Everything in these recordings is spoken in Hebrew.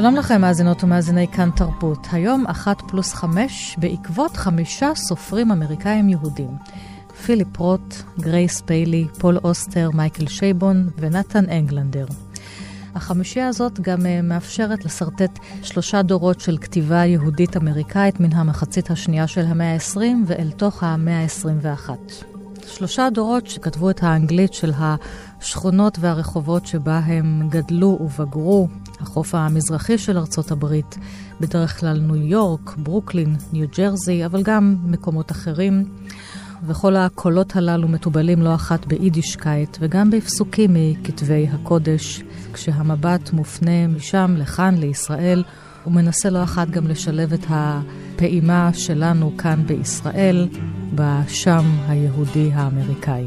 שלום לכם, מאזינות ומאזיני כאן תרבות. היום אחת פלוס חמש, בעקבות חמישה סופרים אמריקאים יהודים. פיליפ רוט, גרייס פיילי, פול אוסטר, מייקל שייבון ונתן אנגלנדר. החמישייה הזאת גם uh, מאפשרת לשרטט שלושה דורות של כתיבה יהודית אמריקאית מן המחצית השנייה של המאה ה-20 ואל תוך המאה ה-21. שלושה דורות שכתבו את האנגלית של השכונות והרחובות שבה הם גדלו ובגרו, החוף המזרחי של ארצות הברית, בדרך כלל ניו יורק, ברוקלין, ניו ג'רזי, אבל גם מקומות אחרים. וכל הקולות הללו מתובלים לא אחת ביידישקייט וגם בפסוקים מכתבי הקודש, כשהמבט מופנה משם לכאן, לישראל, ומנסה לא אחת גם לשלב את הפעימה שלנו כאן בישראל, בשם היהודי האמריקאי.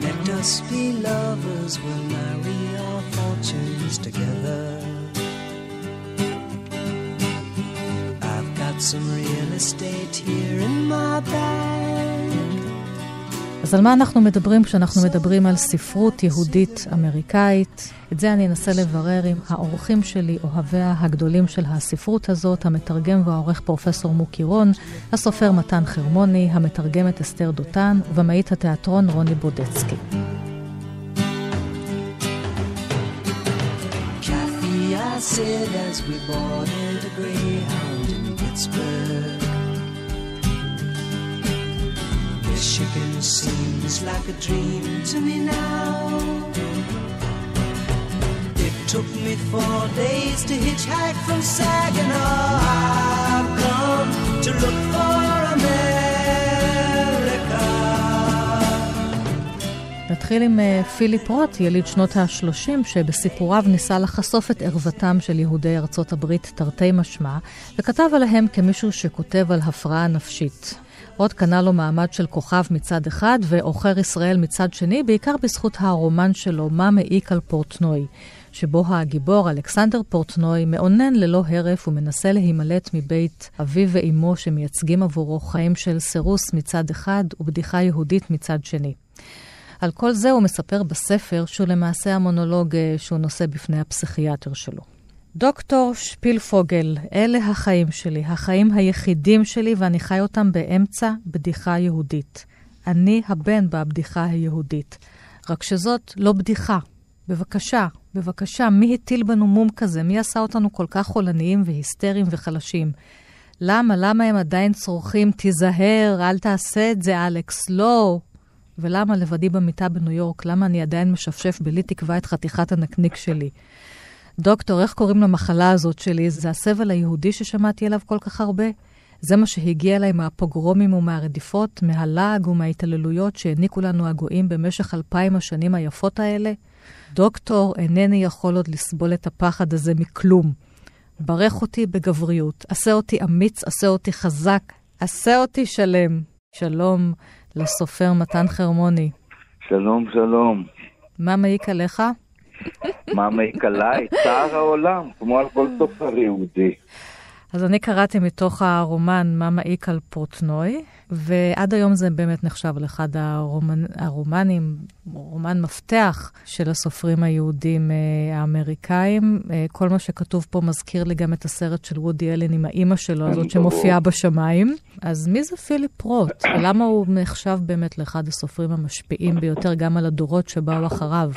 Let us be lovers, we'll marry our fortunes together. I've got some real estate here in my bag. אז על מה אנחנו מדברים כשאנחנו מדברים על ספרות יהודית אמריקאית? את זה אני אנסה לברר עם האורחים שלי, אוהביה הגדולים של הספרות הזאת, המתרגם והעורך פרופסור מוקי רון, הסופר מתן חרמוני, המתרגמת אסתר דותן, ובמאית התיאטרון רוני בודצקי. Said as we boarded a Greyhound in Pittsburgh. Michigan seems like a dream to me now. It took me four days to hitchhike from Saginaw. I've come to look נתחיל עם פיליפ רוט, יליד שנות ה-30, שבסיפוריו ניסה לחשוף את ערוותם של יהודי ארצות הברית תרתי משמע, וכתב עליהם כמישהו שכותב על הפרעה נפשית. רוט קנה לו מעמד של כוכב מצד אחד ועוכר ישראל מצד שני, בעיקר בזכות הרומן שלו, מה מעיק על פורטנוי, שבו הגיבור, אלכסנדר פורטנוי, מאונן ללא הרף ומנסה להימלט מבית אביו ואימו שמייצגים עבורו חיים של סירוס מצד אחד ובדיחה יהודית מצד שני. על כל זה הוא מספר בספר שהוא למעשה המונולוג אה, שהוא נושא בפני הפסיכיאטר שלו. דוקטור שפילפוגל, אלה החיים שלי, החיים היחידים שלי, ואני חי אותם באמצע בדיחה יהודית. אני הבן בבדיחה היהודית. רק שזאת לא בדיחה. בבקשה, בבקשה, מי הטיל בנו מום כזה? מי עשה אותנו כל כך חולניים והיסטריים וחלשים? למה? למה הם עדיין צורכים, תיזהר, אל תעשה את זה, אלכס, לא. ולמה לבדי במיטה בניו יורק? למה אני עדיין משפשף בלי תקווה את חתיכת הנקניק שלי? דוקטור, איך קוראים למחלה הזאת שלי? זה הסבל היהודי ששמעתי עליו כל כך הרבה? זה מה שהגיע אליי מהפוגרומים ומהרדיפות, מהלעג ומההתעללויות שהעניקו לנו הגויים במשך אלפיים השנים היפות האלה? דוקטור, אינני יכול עוד לסבול את הפחד הזה מכלום. ברך אותי בגבריות, עשה אותי אמיץ, עשה אותי חזק, עשה אותי שלם. שלום לסופר מתן חרמוני. שלום, שלום. מה מעיק עליך? מה מעיק עליי? צער העולם, כמו על כל סופר יהודי. אז אני קראתי מתוך הרומן מה מעיק על פורטנוי, ועד היום זה באמת נחשב לאחד הרומן, הרומנים, רומן מפתח של הסופרים היהודים אה, האמריקאים. אה, כל מה שכתוב פה מזכיר לי גם את הסרט של וודי אלן עם האימא שלו, הזאת שמופיעה בשמיים. אז מי זה פיליפ רוט? ולמה הוא נחשב באמת לאחד הסופרים המשפיעים ביותר גם על הדורות שבאו אחריו?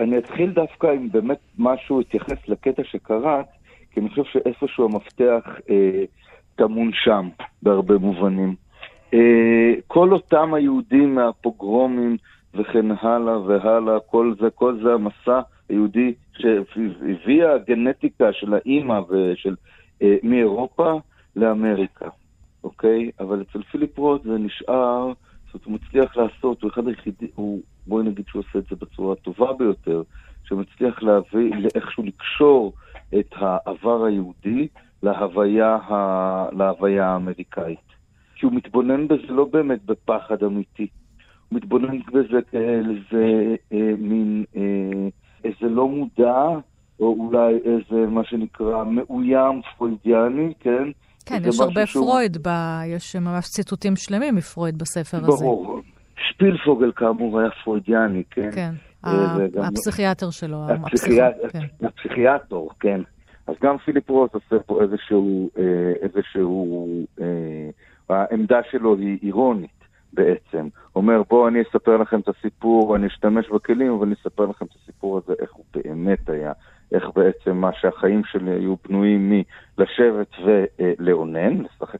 אני אתחיל דווקא עם באמת משהו, אתייחס לקטע שקראת, כי אני חושב שאיפשהו המפתח אה, טמון שם, בהרבה מובנים. אה, כל אותם היהודים מהפוגרומים וכן הלאה והלאה, כל זה, כל זה המסע היהודי שהביאה הגנטיקה של האימא ושל, אה, מאירופה לאמריקה, אוקיי? אבל אצל פיליפ רוט זה נשאר, זאת אומרת, הוא מצליח לעשות, הוא אחד היחידים, הוא, בואי נגיד שהוא עושה את זה בצורה הטובה ביותר, שמצליח להביא, איכשהו לקשור את העבר היהודי להוויה, ה... להוויה האמריקאית. כי הוא מתבונן בזה לא באמת בפחד אמיתי. הוא מתבונן בזה כאיזה אה, מין, אה, איזה לא מודע, או אולי איזה מה שנקרא מאוים פרוידיאני, כן? כן, יש הרבה שהוא... פרויד, ב... יש ממש ציטוטים שלמים מפרויד בספר ברור. הזה. ברור. שפילפוגל כאמור היה פרוידיאני, כן? כן, הפסיכיאטר שלו. הפסיכיאטר, כן. הפסיכיאטור, כן. אז גם פיליפ רוס עושה פה איזשהו, אה, איזשהו, אה, העמדה שלו היא אירונית בעצם. אומר, בואו אני אספר לכם את הסיפור, אני אשתמש בכלים, אבל אני אספר לכם את הסיפור הזה, איך הוא באמת היה. איך בעצם מה שהחיים שלי היו בנויים מלשבת ולאונן, לשחק,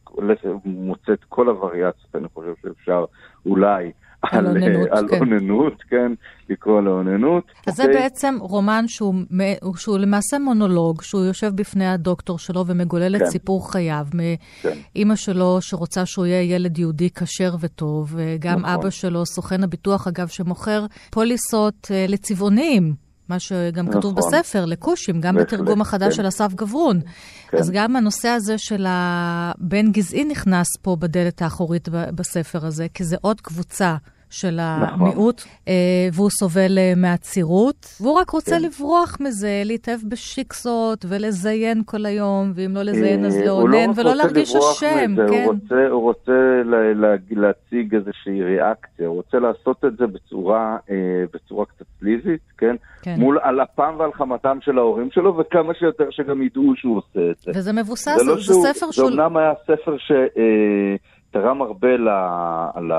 מוצא את כל הווריאציות, אני חושב שאפשר אולי על אוננות, על כן. אוננות, כן, לקרוא לאוננות. אז אוקיי? זה בעצם רומן שהוא, למעשה מונולוג, שהוא יושב בפני הדוקטור שלו ומגולל כן. את סיפור חייו, מאימא כן. שלו שרוצה שהוא יהיה ילד יהודי כשר וטוב, וגם נכון. אבא שלו, סוכן הביטוח, אגב, שמוכר פוליסות uh, לצבעונים. מה שגם נכון. כתוב בספר, לכושים, גם בהחלט, בתרגום החדש כן. של אסף גברון. כן. אז גם הנושא הזה של הבן גזעי נכנס פה בדלת האחורית בספר הזה, כי זה עוד קבוצה של נכון. המיעוט, נכון. והוא סובל אה, מעצירות, והוא רק רוצה כן. לברוח מזה, להתאהב בשיקסות ולזיין כל היום, ואם לא לזיין אז לאונן, לא, לא ולא להרגיש אשם, כן. הוא רוצה, הוא רוצה לה, לה, להציג איזושהי ריאקציה, הוא רוצה לעשות את זה בצורה, אה, בצורה קצת סליזית, כן? כן? מול על אפם ועל חמתם של ההורים שלו, וכמה שיותר שגם ידעו שהוא עושה את זה. וזה מבוסס, זה, לא זה שהוא, ספר שהוא... זה אומנם היה ספר שתרם הרבה ל... ל...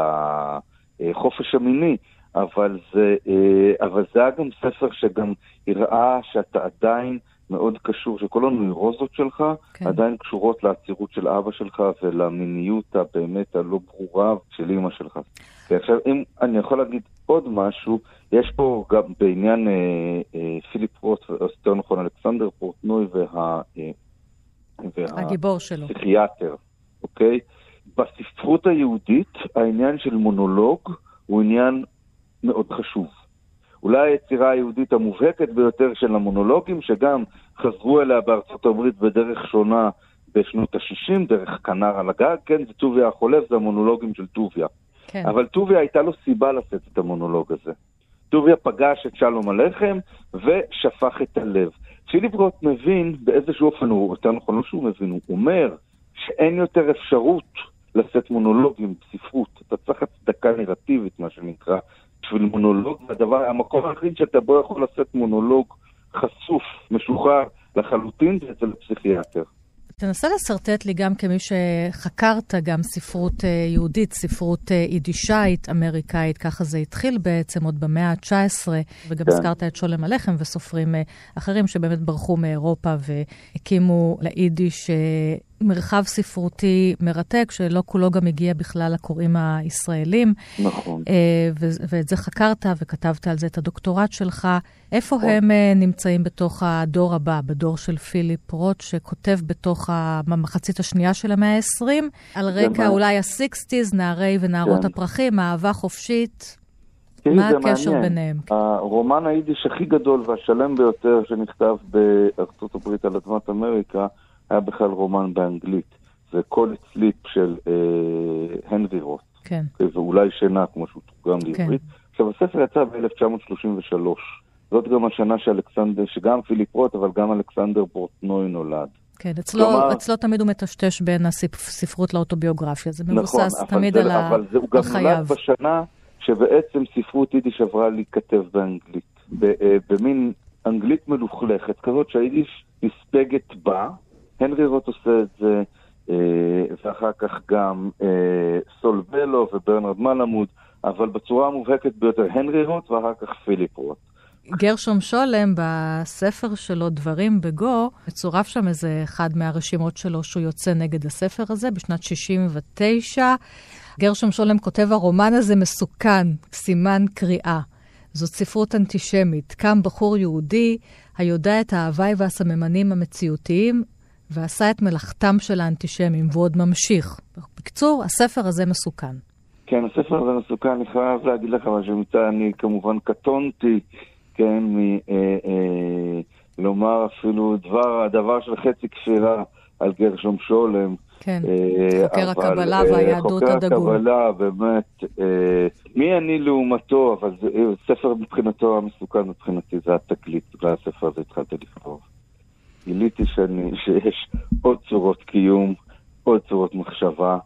החופש המיני, אבל זה, אה, אבל זה היה גם ספר שגם הראה שאתה עדיין מאוד קשור, שכל הנוירוזות שלך כן. עדיין קשורות לעצירות של אבא שלך ולמיניות הבאמת הלא ברורה של אימא שלך. ועכשיו, אם אני יכול להגיד עוד משהו, יש פה גם בעניין אה, אה, פיליפ רוט, או יותר נכון אלכסנדר פורטנוי וה... אה, וה... הגיבור שלו. פסיכיאטר, אוקיי? בספרות היהודית העניין של מונולוג הוא עניין מאוד חשוב. אולי היצירה היהודית המובהקת ביותר של המונולוגים, שגם חזרו אליה בארצות הברית בדרך שונה בשנות ה-60, דרך כנר על הגג, כן, זה טוביה החולף, זה המונולוגים של טוביה. כן. אבל טוביה הייתה לו סיבה לשאת את המונולוג הזה. טוביה פגש את שלום הלחם ושפך את הלב. פיליפ רוט מבין באיזשהו אופן, הוא יותר נכון, לא שהוא מבין, הוא אומר שאין יותר אפשרות לשאת מונולוגים בספרות. אתה צריך הצדקה נרטיבית, מה שנקרא, בשביל מונולוג, והדבר, המקום היחיד שאתה בו יכול לשאת מונולוג חשוף, משוחרר לחלוטין, זה אצל הפסיכיאטר. תנסה לשרטט לי גם כמי שחקרת גם ספרות אה, יהודית, ספרות אה, יידישאית, אמריקאית, ככה זה התחיל בעצם עוד במאה ה-19, וגם כן. הזכרת את שולם הלחם וסופרים אה, אחרים שבאמת ברחו מאירופה והקימו ליידיש מרחב ספרותי מרתק, שלא כולו גם הגיע בכלל לקוראים הישראלים. נכון. ואת זה חקרת וכתבת על זה את הדוקטורט שלך. איפה נכון. הם נמצאים בתוך הדור הבא, בדור של פיליפ רוט, שכותב בתוך המחצית השנייה של המאה ה-20, על רקע אולי ה-60's, נערי ונערות כן. הפרחים, אהבה חופשית. מה הקשר מעניין. ביניהם? הרומן היידיש הכי גדול והשלם ביותר שנכתב בארצות הברית על אדמת אמריקה, היה בכלל רומן באנגלית. זה Call It Sleep של אה, הנרי רוט. כן. ואולי שינה, כמו שהוא תורגם כן. לעברית. עכשיו, הספר יצא ב-1933. זאת גם השנה שאלכסנדר, שגם פיליפ רוט, אבל גם אלכסנדר בורטנוי נולד. כן, אצלו, כלומר, אצלו תמיד הוא מטשטש בין הספרות לאוטוביוגרפיה, זה מבוסס נכון, תמיד זה, על, החייו. אבל זה, הוא גם נולד בשנה שבעצם ספרות יידיש עברה להיכתב באנגלית, אה, במין אנגלית מלוכלכת, כזאת שהיידיש נספגת בה, הנרי רוט עושה את זה, אה, ואחר כך גם אה, סולבלו וברנרד מלמוד, אבל בצורה המובהקת ביותר הנרי רוט ואחר כך פיליפ רוט. גרשום שולם, בספר שלו, דברים בגו, מצורף שם איזה אחד מהרשימות שלו שהוא יוצא נגד הספר הזה בשנת 69. גרשום שולם כותב, הרומן הזה מסוכן, סימן קריאה. זאת ספרות אנטישמית. קם בחור יהודי היודע את ההוואי והסממנים המציאותיים, ועשה את מלאכתם של האנטישמים, והוא עוד ממשיך. בקיצור, הספר הזה מסוכן. כן, הספר הזה מסוכן, אני חייב להגיד לך משהו, אני כמובן קטונתי כן, מלומר אה, אה, אפילו דבר, הדבר של חצי כפירה על גרשום שולם, כן, חוקר הקבלה והיהדות הדגול. חוקר הקבלה, באמת, מי אני לעומתו, אבל זה ספר מבחינתו המסוכן מבחינתי, זה התקליט, בגלל הספר הזה התחלתי לכתוב. גיליתי שאני, שיש עוד צורות קיום, עוד צורות מחשבה.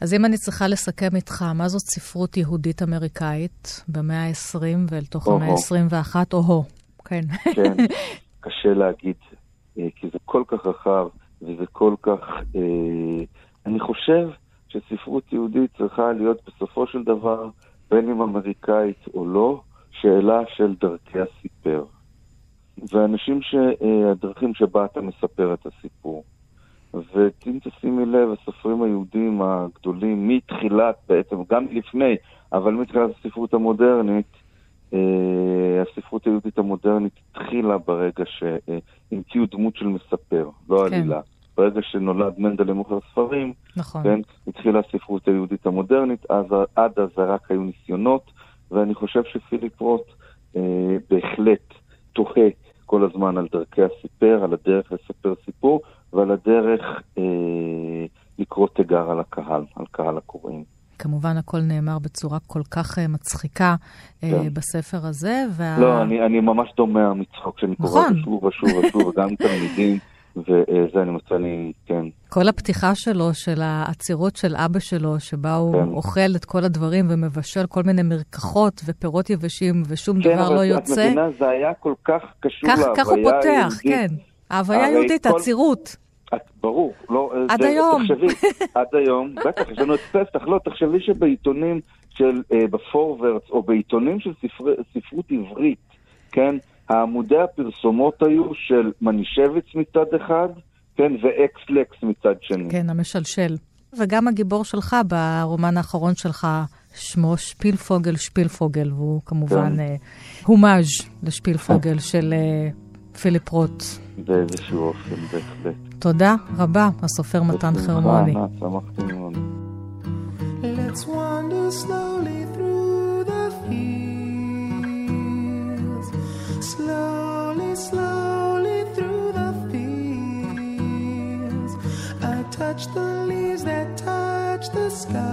אז אם אני צריכה לסכם איתך, מה זאת ספרות יהודית אמריקאית במאה ה-20 ואל תוך המאה ה-21, או-הו, כן. כן, קשה להגיד, אה, כי זה כל כך רחב וזה כל כך... אה, אני חושב שספרות יהודית צריכה להיות בסופו של דבר, בין אם אמריקאית או לא, שאלה של דרכי הסיפר. ואנשים ש... אה, שבה אתה מספר את הסיפור. ואם תשימי לב, הסופרים היהודים הגדולים מתחילת בעצם, גם לפני, אבל מתחילת הספרות המודרנית, אה, הספרות היהודית המודרנית התחילה ברגע שהמציאו דמות של מספר, לא כן. עלילה. ברגע שנולד מנדל למוכר ספרים, נכון. כן, התחילה הספרות היהודית המודרנית, אז, עד אז רק היו ניסיונות, ואני חושב שפיליפ רוט אה, בהחלט תוהה כל הזמן על דרכי הסיפר, על הדרך לספר סיפור ועל הדרך אה, לקרוא תיגר על הקהל, על קהל הקוראים. כמובן הכל נאמר בצורה כל כך uh, מצחיקה uh, כן. בספר הזה. וה... לא, אני, אני ממש דומע מצחוק כשאני נכון. קורא שוב ושוב ושוב, וגם תלמידים. וזה אני מצא לי, כן. כל הפתיחה שלו, של העצירות של אבא שלו, שבה הוא כן. אוכל את כל הדברים ומבשל כל מיני מרקחות ופירות יבשים, ושום כן, דבר לא יוצא. כן, אבל את מבינה, זה היה כל כך קשור להוויה היהודית. כך הוא פותח, כן. ההוויה היהודית, כל... את, ברור, לא, עד זה, היום. תחשבי, עד היום, בטח, יש לנו את פסח, לא, תחשבי שבעיתונים של, אה, בפורוורץ, או בעיתונים של ספר, ספרות עברית, כן, העמודי הפרסומות היו של מנישביץ מצד אחד, כן, ואקס לקס מצד שני. כן, המשלשל. וגם הגיבור שלך ברומן האחרון שלך, שמו שפילפוגל שפילפוגל, והוא כמובן כן. אה, הומאז' לשפילפוגל של אה, פיליפ רוט. באיזשהו אופן, בהחלט. תודה רבה, הסופר מתן חרמוני. שמחתי מאוד. Touch the leaves that touch the sky.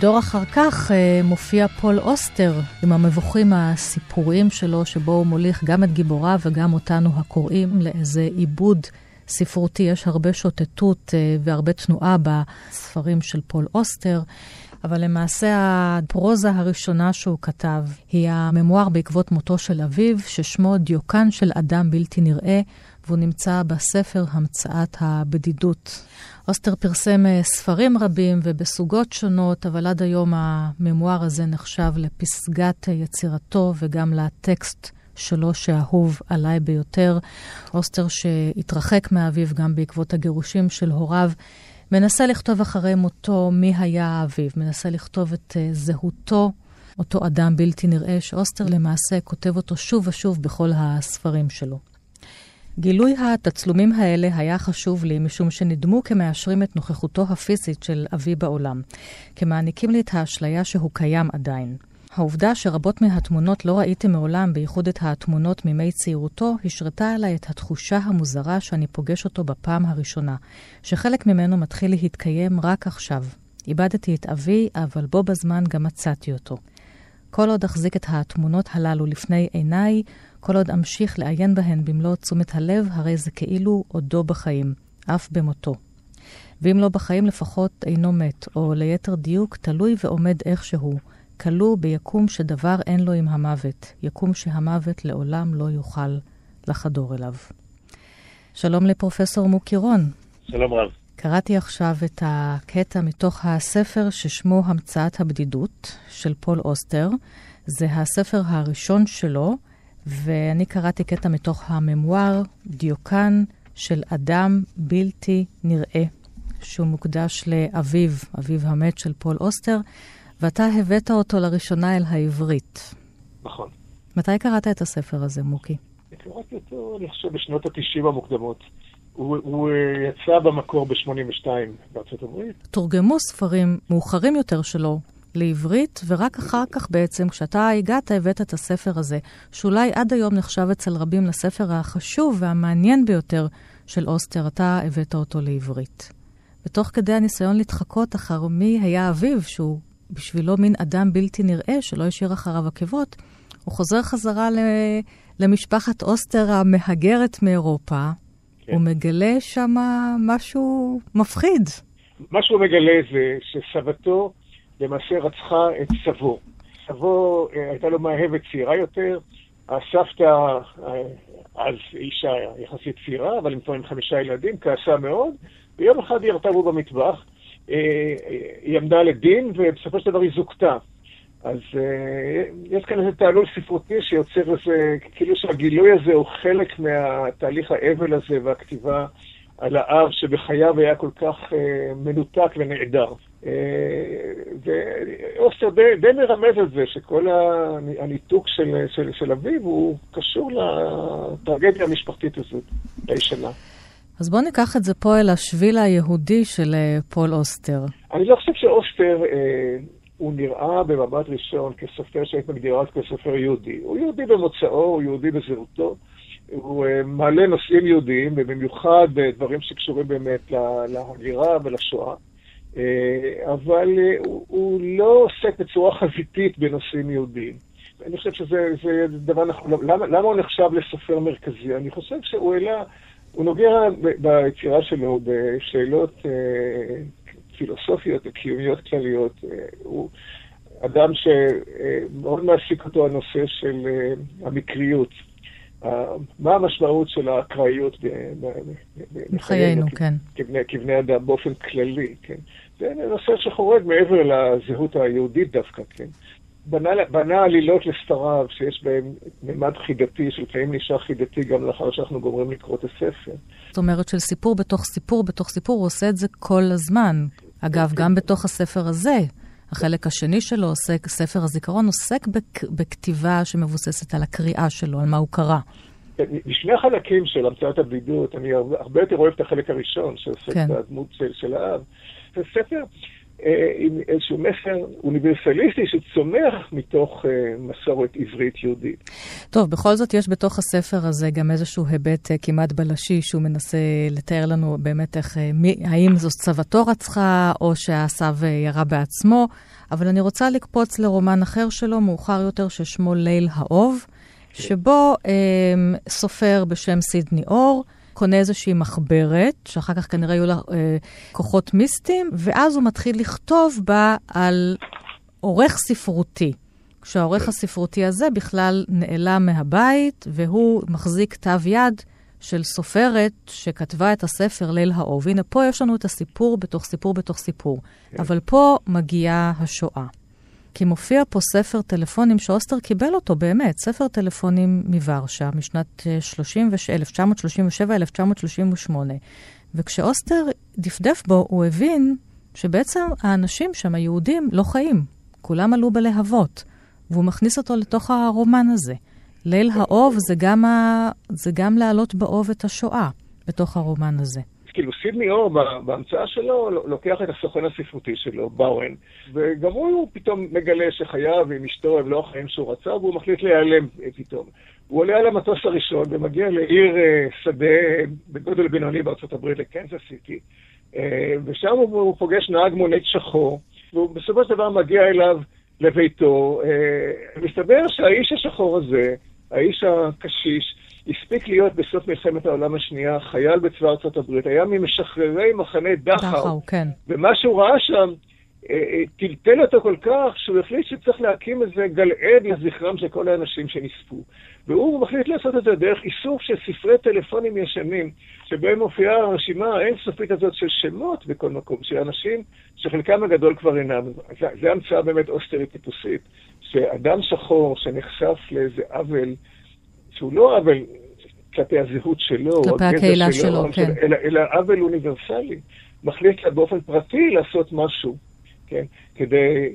דור אחר כך אה, מופיע פול אוסטר עם המבוכים הסיפוריים שלו, שבו הוא מוליך גם את גיבוריו וגם אותנו הקוראים לאיזה עיבוד ספרותי. יש הרבה שוטטות אה, והרבה תנועה בספרים של פול אוסטר. אבל למעשה הפרוזה הראשונה שהוא כתב היא הממואר בעקבות מותו של אביו, ששמו דיוקן של אדם בלתי נראה, והוא נמצא בספר המצאת הבדידות. אוסטר פרסם אה, ספרים רבים ובסוגות שונות, אבל עד היום הממואר הזה נחשב לפסגת יצירתו וגם לטקסט שלו שאהוב עליי ביותר. אוסטר שהתרחק מאביו גם בעקבות הגירושים של הוריו, מנסה לכתוב אחרי מותו מי היה אביו, מנסה לכתוב את uh, זהותו, אותו אדם בלתי נראה, שאוסטר למעשה כותב אותו שוב ושוב בכל הספרים שלו. גילוי התצלומים האלה היה חשוב לי משום שנדמו כמאשרים את נוכחותו הפיזית של אבי בעולם, כמעניקים לי את האשליה שהוא קיים עדיין. העובדה שרבות מהתמונות לא ראיתי מעולם, בייחוד את התמונות מימי צעירותו, השרתה עליי את התחושה המוזרה שאני פוגש אותו בפעם הראשונה, שחלק ממנו מתחיל להתקיים רק עכשיו. איבדתי את אבי, אבל בו בזמן גם מצאתי אותו. כל עוד אחזיק את התמונות הללו לפני עיניי, כל עוד אמשיך לעיין בהן במלוא תשומת הלב, הרי זה כאילו עודו בחיים, אף במותו. ואם לא בחיים, לפחות אינו מת, או ליתר דיוק, תלוי ועומד איכשהו, כלוא ביקום שדבר אין לו עם המוות, יקום שהמוות לעולם לא יוכל לחדור אליו. שלום לפרופסור מוקי רון. שלום רב. קראתי עכשיו את הקטע מתוך הספר ששמו המצאת הבדידות של פול אוסטר. זה הספר הראשון שלו, ואני קראתי קטע מתוך הממואר, דיוקן של אדם בלתי נראה, שהוא מוקדש לאביו, אביו המת של פול אוסטר, ואתה הבאת אותו לראשונה אל העברית. נכון. מתי קראת את הספר הזה, מוקי? קראתי אותו, אני חושב, בשנות ה-90 המוקדמות. הוא, הוא אה, יצא במקור ב-82 בארצות הברית. תורגמו ספרים מאוחרים יותר שלו לעברית, ורק אחר כך בעצם, כשאתה הגעת, הבאת את הספר הזה, שאולי עד היום נחשב אצל רבים לספר החשוב והמעניין ביותר של אוסטר, אתה הבאת אותו לעברית. ותוך כדי הניסיון להתחקות אחר מי היה אביו, שהוא בשבילו מין אדם בלתי נראה שלא השאיר אחריו עקבות, הוא חוזר חזרה למשפחת אוסטר המהגרת מאירופה, כן. הוא מגלה שם משהו מפחיד. מה שהוא מגלה זה שסבתו למעשה רצחה את סבו. סבו אה, הייתה לו מאהבת צעירה יותר, הסבתא, אה, אז אישה יחסית צעירה, אבל עם כבר חמישה ילדים, כעסה מאוד, ויום אחד היא ירתה בו במטבח, אה, היא עמדה לדין, ובסופו של דבר היא זוכתה. אז יש כאן איזה תעלול ספרותי שיוצר איזה, כאילו שהגילוי הזה הוא חלק מהתהליך האבל הזה והכתיבה על האב שבחייו היה כל כך מנותק ונעדר. ואוסטר די, די מרמז על זה, שכל הניתוק של, של, של אביו הוא קשור לטרגדיה המשפחתית הזאת, הישנה. אז בואו ניקח את זה פה אל השביל היהודי של אה, פול אוסטר. אני לא חושב שאוסטר, אה, הוא נראה במבט ראשון כסופר שהיית מגדירה כסופר יהודי. הוא יהודי במוצאו, הוא יהודי בזהותו. הוא אה, מעלה נושאים יהודיים, ובמיוחד דברים שקשורים באמת להגירה ולשואה. אה, אבל אה, הוא, הוא לא עוסק בצורה חזיתית בנושאים יהודיים. אני חושב שזה דבר נכון. למה, למה הוא נחשב לסופר מרכזי? אני חושב שהוא העלה, הוא נוגע ביצירה שלו בשאלות אה, פילוסופיות וקיומיות כלליות. אה, הוא אדם שמאוד מעסיק אותו הנושא של אה, המקריות. מה המשמעות של האקראיות בחיינו, כן. כבני, כבני אדם באופן כללי, כן. זה נושא שחורג מעבר לזהות היהודית דווקא, כן. בנה, בנה עלילות לספריו שיש בהם ממד חידתי, שלפעמים נשאר חידתי גם לאחר שאנחנו גומרים לקרוא את הספר. זאת אומרת של סיפור בתוך סיפור בתוך סיפור, הוא עושה את זה כל הזמן. אגב, גם בתוך הספר הזה, החלק השני שלו עוסק, ספר הזיכרון עוסק בכ, בכתיבה שמבוססת על הקריאה שלו, על מה הוא קרא. בשני החלקים של המצאת הבדידות, אני הרבה, יותר אוהב את החלק הראשון, שעוסק כן. בדמות של, של האב. זה ספר עם איזשהו מסר אוניברסליסטי שצומח מתוך אה, מסורת עברית יהודית. טוב, בכל זאת יש בתוך הספר הזה גם איזשהו היבט אה, כמעט בלשי, שהוא מנסה לתאר לנו באמת איך, אה, מי, האם זו צוותו רצחה, או שהסב אה, ירה בעצמו. אבל אני רוצה לקפוץ לרומן אחר שלו, מאוחר יותר, ששמו ליל האוב, כן. שבו אה, סופר בשם סידני אור, קונה איזושהי מחברת, שאחר כך כנראה יהיו לה אה, כוחות מיסטיים, ואז הוא מתחיל לכתוב בה על עורך ספרותי. כשהעורך הספרותי הזה בכלל נעלם מהבית, והוא מחזיק כתב יד של סופרת שכתבה את הספר ליל האוב. הנה, פה יש לנו את הסיפור בתוך סיפור בתוך סיפור. כן. אבל פה מגיעה השואה. כי מופיע פה ספר טלפונים שאוסטר קיבל אותו באמת, ספר טלפונים מוורשה משנת 1937-1938. וכשאוסטר דפדף בו, הוא הבין שבעצם האנשים שם, היהודים, לא חיים. כולם עלו בלהבות. והוא מכניס אותו לתוך הרומן הזה. ליל האוב זה גם, ה... זה גם להעלות באוב את השואה בתוך הרומן הזה. כאילו סידני אור בהמצאה שלו לוקח את הסוכן הספרותי שלו, באואן, וגם הוא פתאום מגלה שחייו עם אשתו הם לא החיים שהוא רצה, והוא מחליט להיעלם פתאום. הוא עולה על המטוס הראשון ומגיע לעיר אה, שדה בגודל בינוני בארצות הברית, לקנזס סיטי, אה, ושם הוא פוגש נהג מונית שחור, והוא בסופו של דבר מגיע אליו לביתו. אה, מסתבר שהאיש השחור הזה, האיש הקשיש, הספיק להיות בסוף מלחמת העולם השנייה חייל בצבא ארצות הברית, היה ממשחררי מחנה דכאו. דכאו, כן. ומה שהוא ראה שם אה, אה, טלטל אותו כל כך, שהוא החליט שצריך להקים איזה גלעד לזכרם של כל האנשים שנספו. והוא מחליט לעשות את זה דרך איסוף של ספרי טלפונים ישנים, שבהם מופיעה הרשימה האינסופית הזאת של שמות בכל מקום, של אנשים שחלקם הגדול כבר אינם. זו המצאה באמת אוסטרית טיפוסית, שאדם שחור שנחשף לאיזה עוול, שהוא לא עוול כלפי הזהות שלו, כלפי הקהילה שלו, שלו כן. אלא, אלא עוול אוניברסלי, מחליט באופן פרטי לעשות משהו. כן? כדי,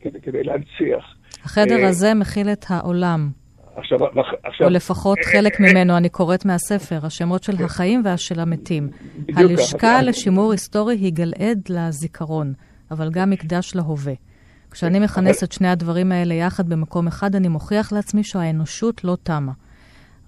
כדי, כדי להנציח. החדר אה, הזה מכיל את העולם. עכשיו, עכשיו... או לפחות אה, חלק אה, ממנו, אני קוראת מהספר, השמות של כן. החיים והשל המתים. הלשכה לשימור היסטורי היא גלעד לזיכרון, אבל גם מקדש להווה. כשאני מכנס את שני הדברים האלה יחד במקום אחד, אני מוכיח לעצמי שהאנושות לא תמה.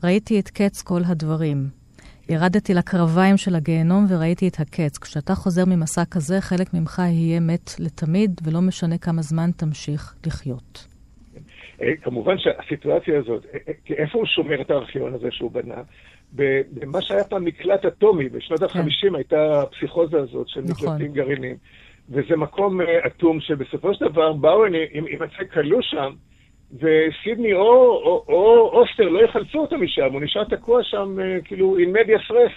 ראיתי את קץ כל הדברים. ירדתי לקרביים של הגיהנום וראיתי את הקץ. כשאתה חוזר ממסע כזה, חלק ממך יהיה מת לתמיד, ולא משנה כמה זמן תמשיך לחיות. אה, כמובן שהסיטואציה הזאת, אה, אה, איפה הוא שומר את הארכיון הזה שהוא בנה? במה שהיה פעם מקלט אטומי, בשנות כן. ה-50 הייתה הפסיכוזה הזאת של נכון. מקלטים גרעיניים. וזה מקום אטום שבסופו של דבר באו עם מצא כלוא שם, וסידני או, או, או אוסטר לא יחלצו אותו משם, הוא נשאר תקוע שם אה, כאילו עם מדיה סרס.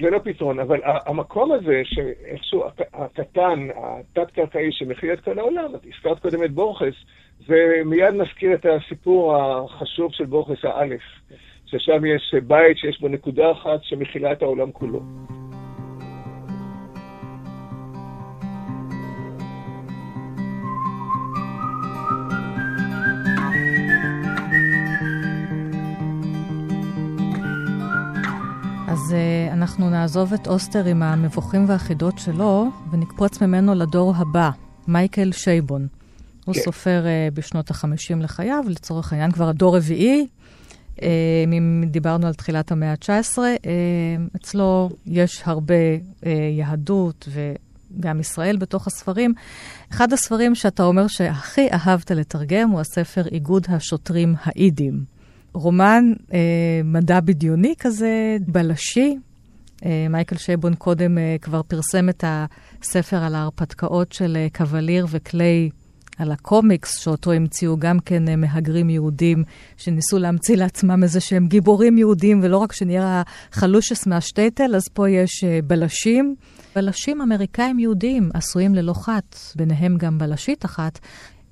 ללא פתרון, אבל המקום הזה, שאיכשהו הקטן, התת-קרקעי שמכיל את כל העולם, את הזכרת קודם את בורכס, זה מיד מזכיר את הסיפור החשוב של בורכס האלף, ששם יש בית שיש בו נקודה אחת שמכילה את העולם כולו. אז uh, אנחנו נעזוב את אוסטר עם המבוכים והחידות שלו, ונקפוץ ממנו לדור הבא, מייקל שייבון. הוא כן. סופר uh, בשנות ה-50 לחייו, לצורך העניין כבר הדור רביעי. Uh, אם דיברנו על תחילת המאה ה-19, uh, אצלו יש הרבה uh, יהדות וגם ישראל בתוך הספרים. אחד הספרים שאתה אומר שהכי אהבת לתרגם הוא הספר איגוד השוטרים האידים. רומן אה, מדע בדיוני כזה, בלשי. אה, מייקל שייבון קודם אה, כבר פרסם את הספר על ההרפתקאות של אה, קווליר וקליי, על הקומיקס שאותו המציאו גם כן אה, מהגרים יהודים, שניסו להמציא לעצמם איזה שהם גיבורים יהודים, ולא רק שנהיה חלושס מהשטייטל, אז פה יש אה, בלשים. בלשים אמריקאים יהודים עשויים ללא חת, ביניהם גם בלשית אחת,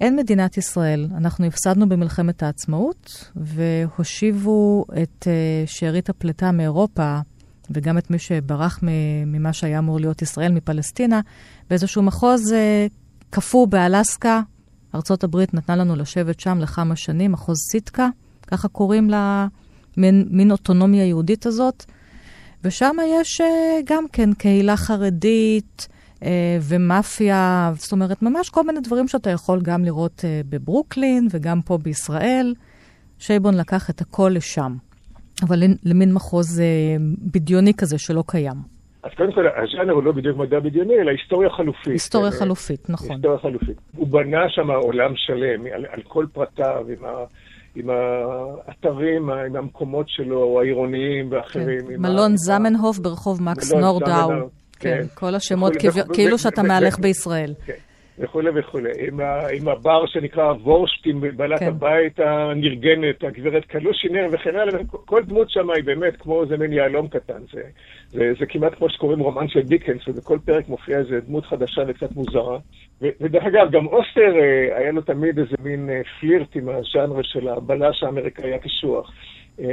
אין מדינת ישראל. אנחנו הפסדנו במלחמת העצמאות, והושיבו את uh, שארית הפליטה מאירופה, וגם את מי שברח ממה שהיה אמור להיות ישראל, מפלסטינה, באיזשהו מחוז uh, קפוא באלסקה. ארצות הברית נתנה לנו לשבת שם לכמה שנים, מחוז סיטקה, ככה קוראים למין אוטונומיה יהודית הזאת. ושם יש uh, גם כן קהילה חרדית, אה, ומאפיה, זאת אומרת, ממש כל מיני דברים שאתה יכול גם לראות אה, בברוקלין וגם פה בישראל. שייבון לקח את הכל לשם, אבל למין מחוז אה, בדיוני כזה שלא קיים. אז קודם כל, הז'אנר הוא לא בדיוק מדע בדיוני, אלא היסטוריה חלופית. היסטוריה חלופית, נכון. היסטוריה חלופית. הוא בנה שם עולם שלם, על, על כל פרטיו, עם, ה, עם האתרים, עם המקומות שלו, העירוניים ואחרים. כן. מלון ה... זמנהוף ברחוב מקס נורדאו. כן, כל השמות כאילו שאתה מהלך בישראל. כן, וכולי וכולי. עם הבר שנקרא וורשטין, בעלת כן. הבית הנרגנת, הגברת קלושינר וכן הלאה, כל דמות שם היא באמת כמו איזה מין יהלום קטן. זה כמעט כמו שקוראים רומן של דיקנס, ובכל פרק מופיע איזה דמות חדשה וקצת מוזרה. ודרך אגב, גם אוסטר אה, היה לו תמיד איזה מין אה, פלירט עם הז'אנר של הבלש האמריקאי הקשוח. אה,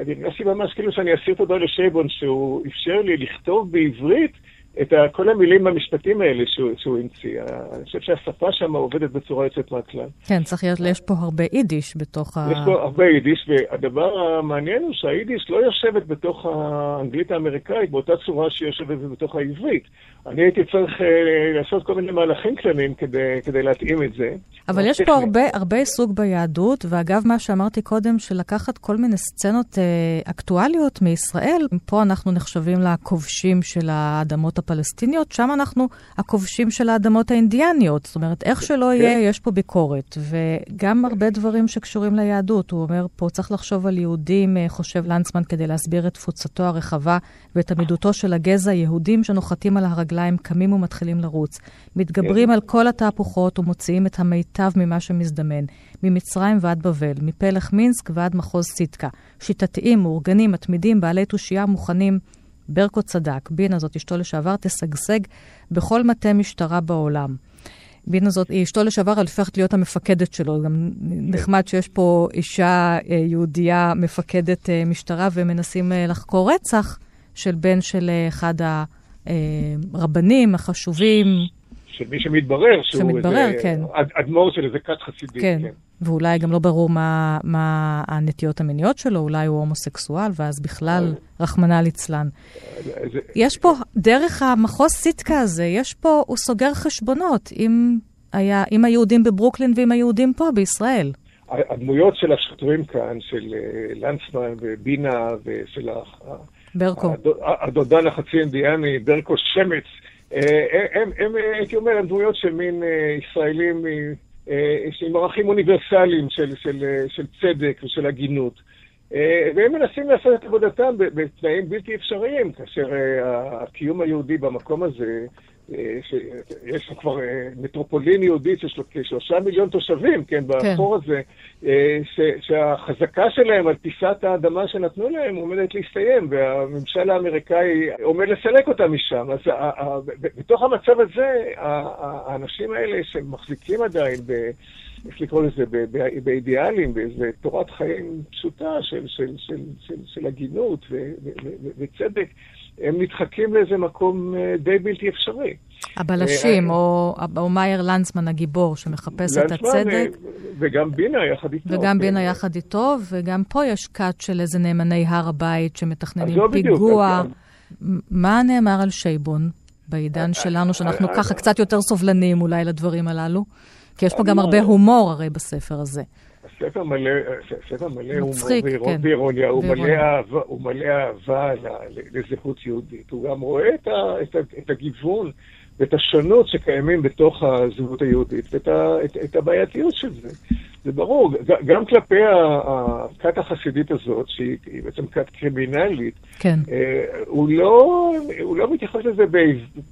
אני הרגשתי ממש כאילו שאני אסיר תודה לשייבון, שהוא אפשר לי לכתוב בעברית את כל המילים המשפטים האלה שהוא, שהוא המציא. אני חושב שהשפה שם עובדת בצורה יוצאת מהכלל. כן, צריך להיות, יש פה הרבה יידיש בתוך ה... יש פה הרבה יידיש, והדבר המעניין הוא שהיידיש לא יושבת בתוך האנגלית האמריקאית באותה צורה שהיא יושבת בתוך העברית. אני הייתי צריך uh, לעשות כל מיני מהלכים קטנים כדי, כדי להתאים את זה. אבל יש פה הרבה, הרבה עיסוק ביהדות, ואגב, מה שאמרתי קודם, שלקחת כל מיני סצנות uh, אקטואליות מישראל, פה אנחנו נחשבים לכובשים של האדמות הפלסטיניות, שם אנחנו הכובשים של האדמות האינדיאניות. זאת אומרת, איך שלא. יהיה, יש פה ביקורת. וגם הרבה דברים שקשורים ליהדות. הוא אומר, פה צריך לחשוב על יהודים, חושב לנצמן, כדי להסביר את תפוצתו הרחבה ואת עמידותו של הגזע, יהודים שנוחתים על הרגליים. קמים ומתחילים לרוץ. מתגברים כן. על כל התהפוכות ומוציאים את המיטב ממה שמזדמן, ממצרים ועד בבל, מפלך מינסק ועד מחוז סיטקה. שיטתיים, מאורגנים, מתמידים, בעלי תושייה, מוכנים. ברקו צדק, בינה זאת אשתו לשעבר, תשגשג בכל מטה משטרה בעולם. בינה זאת, היא אשתו לשעבר, הופכת להיות המפקדת שלו. גם נחמד שיש פה אישה אה, יהודייה מפקדת אה, משטרה ומנסים אה, לחקור רצח של בן של אחד. הרבנים החשובים. של מי שמתברר שהוא שמתברר, איזה כן. אדמו"ר של איזה כת חסידית. כן. כן. ואולי גם לא ברור מה, מה הנטיות המיניות שלו, אולי הוא הומוסקסואל, ואז בכלל, רחמנא ליצלן. יש פה, דרך המחוז סיטקה הזה, יש פה, הוא סוגר חשבונות עם, היה, עם היהודים בברוקלין ועם היהודים פה בישראל. הדמויות של השוטרים כאן, של אה, לנצמן ובינה ושל ברקו. הדודן החצי אינדיאני, ברקו שמץ, אה, הם, הם, הייתי אומר, הם דמויות של מין אה, ישראלים אה, עם ערכים אוניברסליים של, של, של צדק ושל הגינות. והם מנסים לעשות את עבודתם בתנאים בלתי אפשריים, כאשר הקיום היהודי במקום הזה שיש כבר אה, מטרופולין יהודית לו כשלושה מיליון תושבים, כן, באחור כן. הזה, אה, ש, שהחזקה שלהם על פיסת האדמה שנתנו להם עומדת להסתיים, והממשל האמריקאי עומד לסלק אותם משם. אז בתוך המצב הזה, האנשים האלה שמחזיקים עדיין ב... איך לקרוא לזה, באידיאלים, באיזו תורת חיים פשוטה של, של, של, של, של הגינות וצדק, הם נדחקים לאיזה מקום אה, די בלתי אפשרי. הבלשים, אה, או, או מאייר לנצמן הגיבור, שמחפש את הצדק. וגם בינה יחד איתו. וגם כן. בינה יחד איתו, וגם פה יש כת של איזה נאמני הר הבית שמתכננים לא פיגוע. בדיוק, מה נאמר על שייבון בעידן אה, שלנו, שאנחנו ככה קצת יותר סובלניים אולי לדברים הללו? כי יש פה גם הרבה הומור הרי בספר הזה. ספר מלא, ספר מלא מצחיק, הומור כן. ואירוניה, הוא מלא אהבה, הוא מלא אהבה לזהות יהודית. הוא גם רואה את, ה, את, ה, את הגיוון ואת השונות שקיימים בתוך הזהות היהודית ואת ה, את, את הבעייתיות של זה. זה ברור, גם כלפי הכת החסידית הזאת, שהיא בעצם כת קרימינלית, כן. אה, הוא, לא, הוא לא מתייחס לזה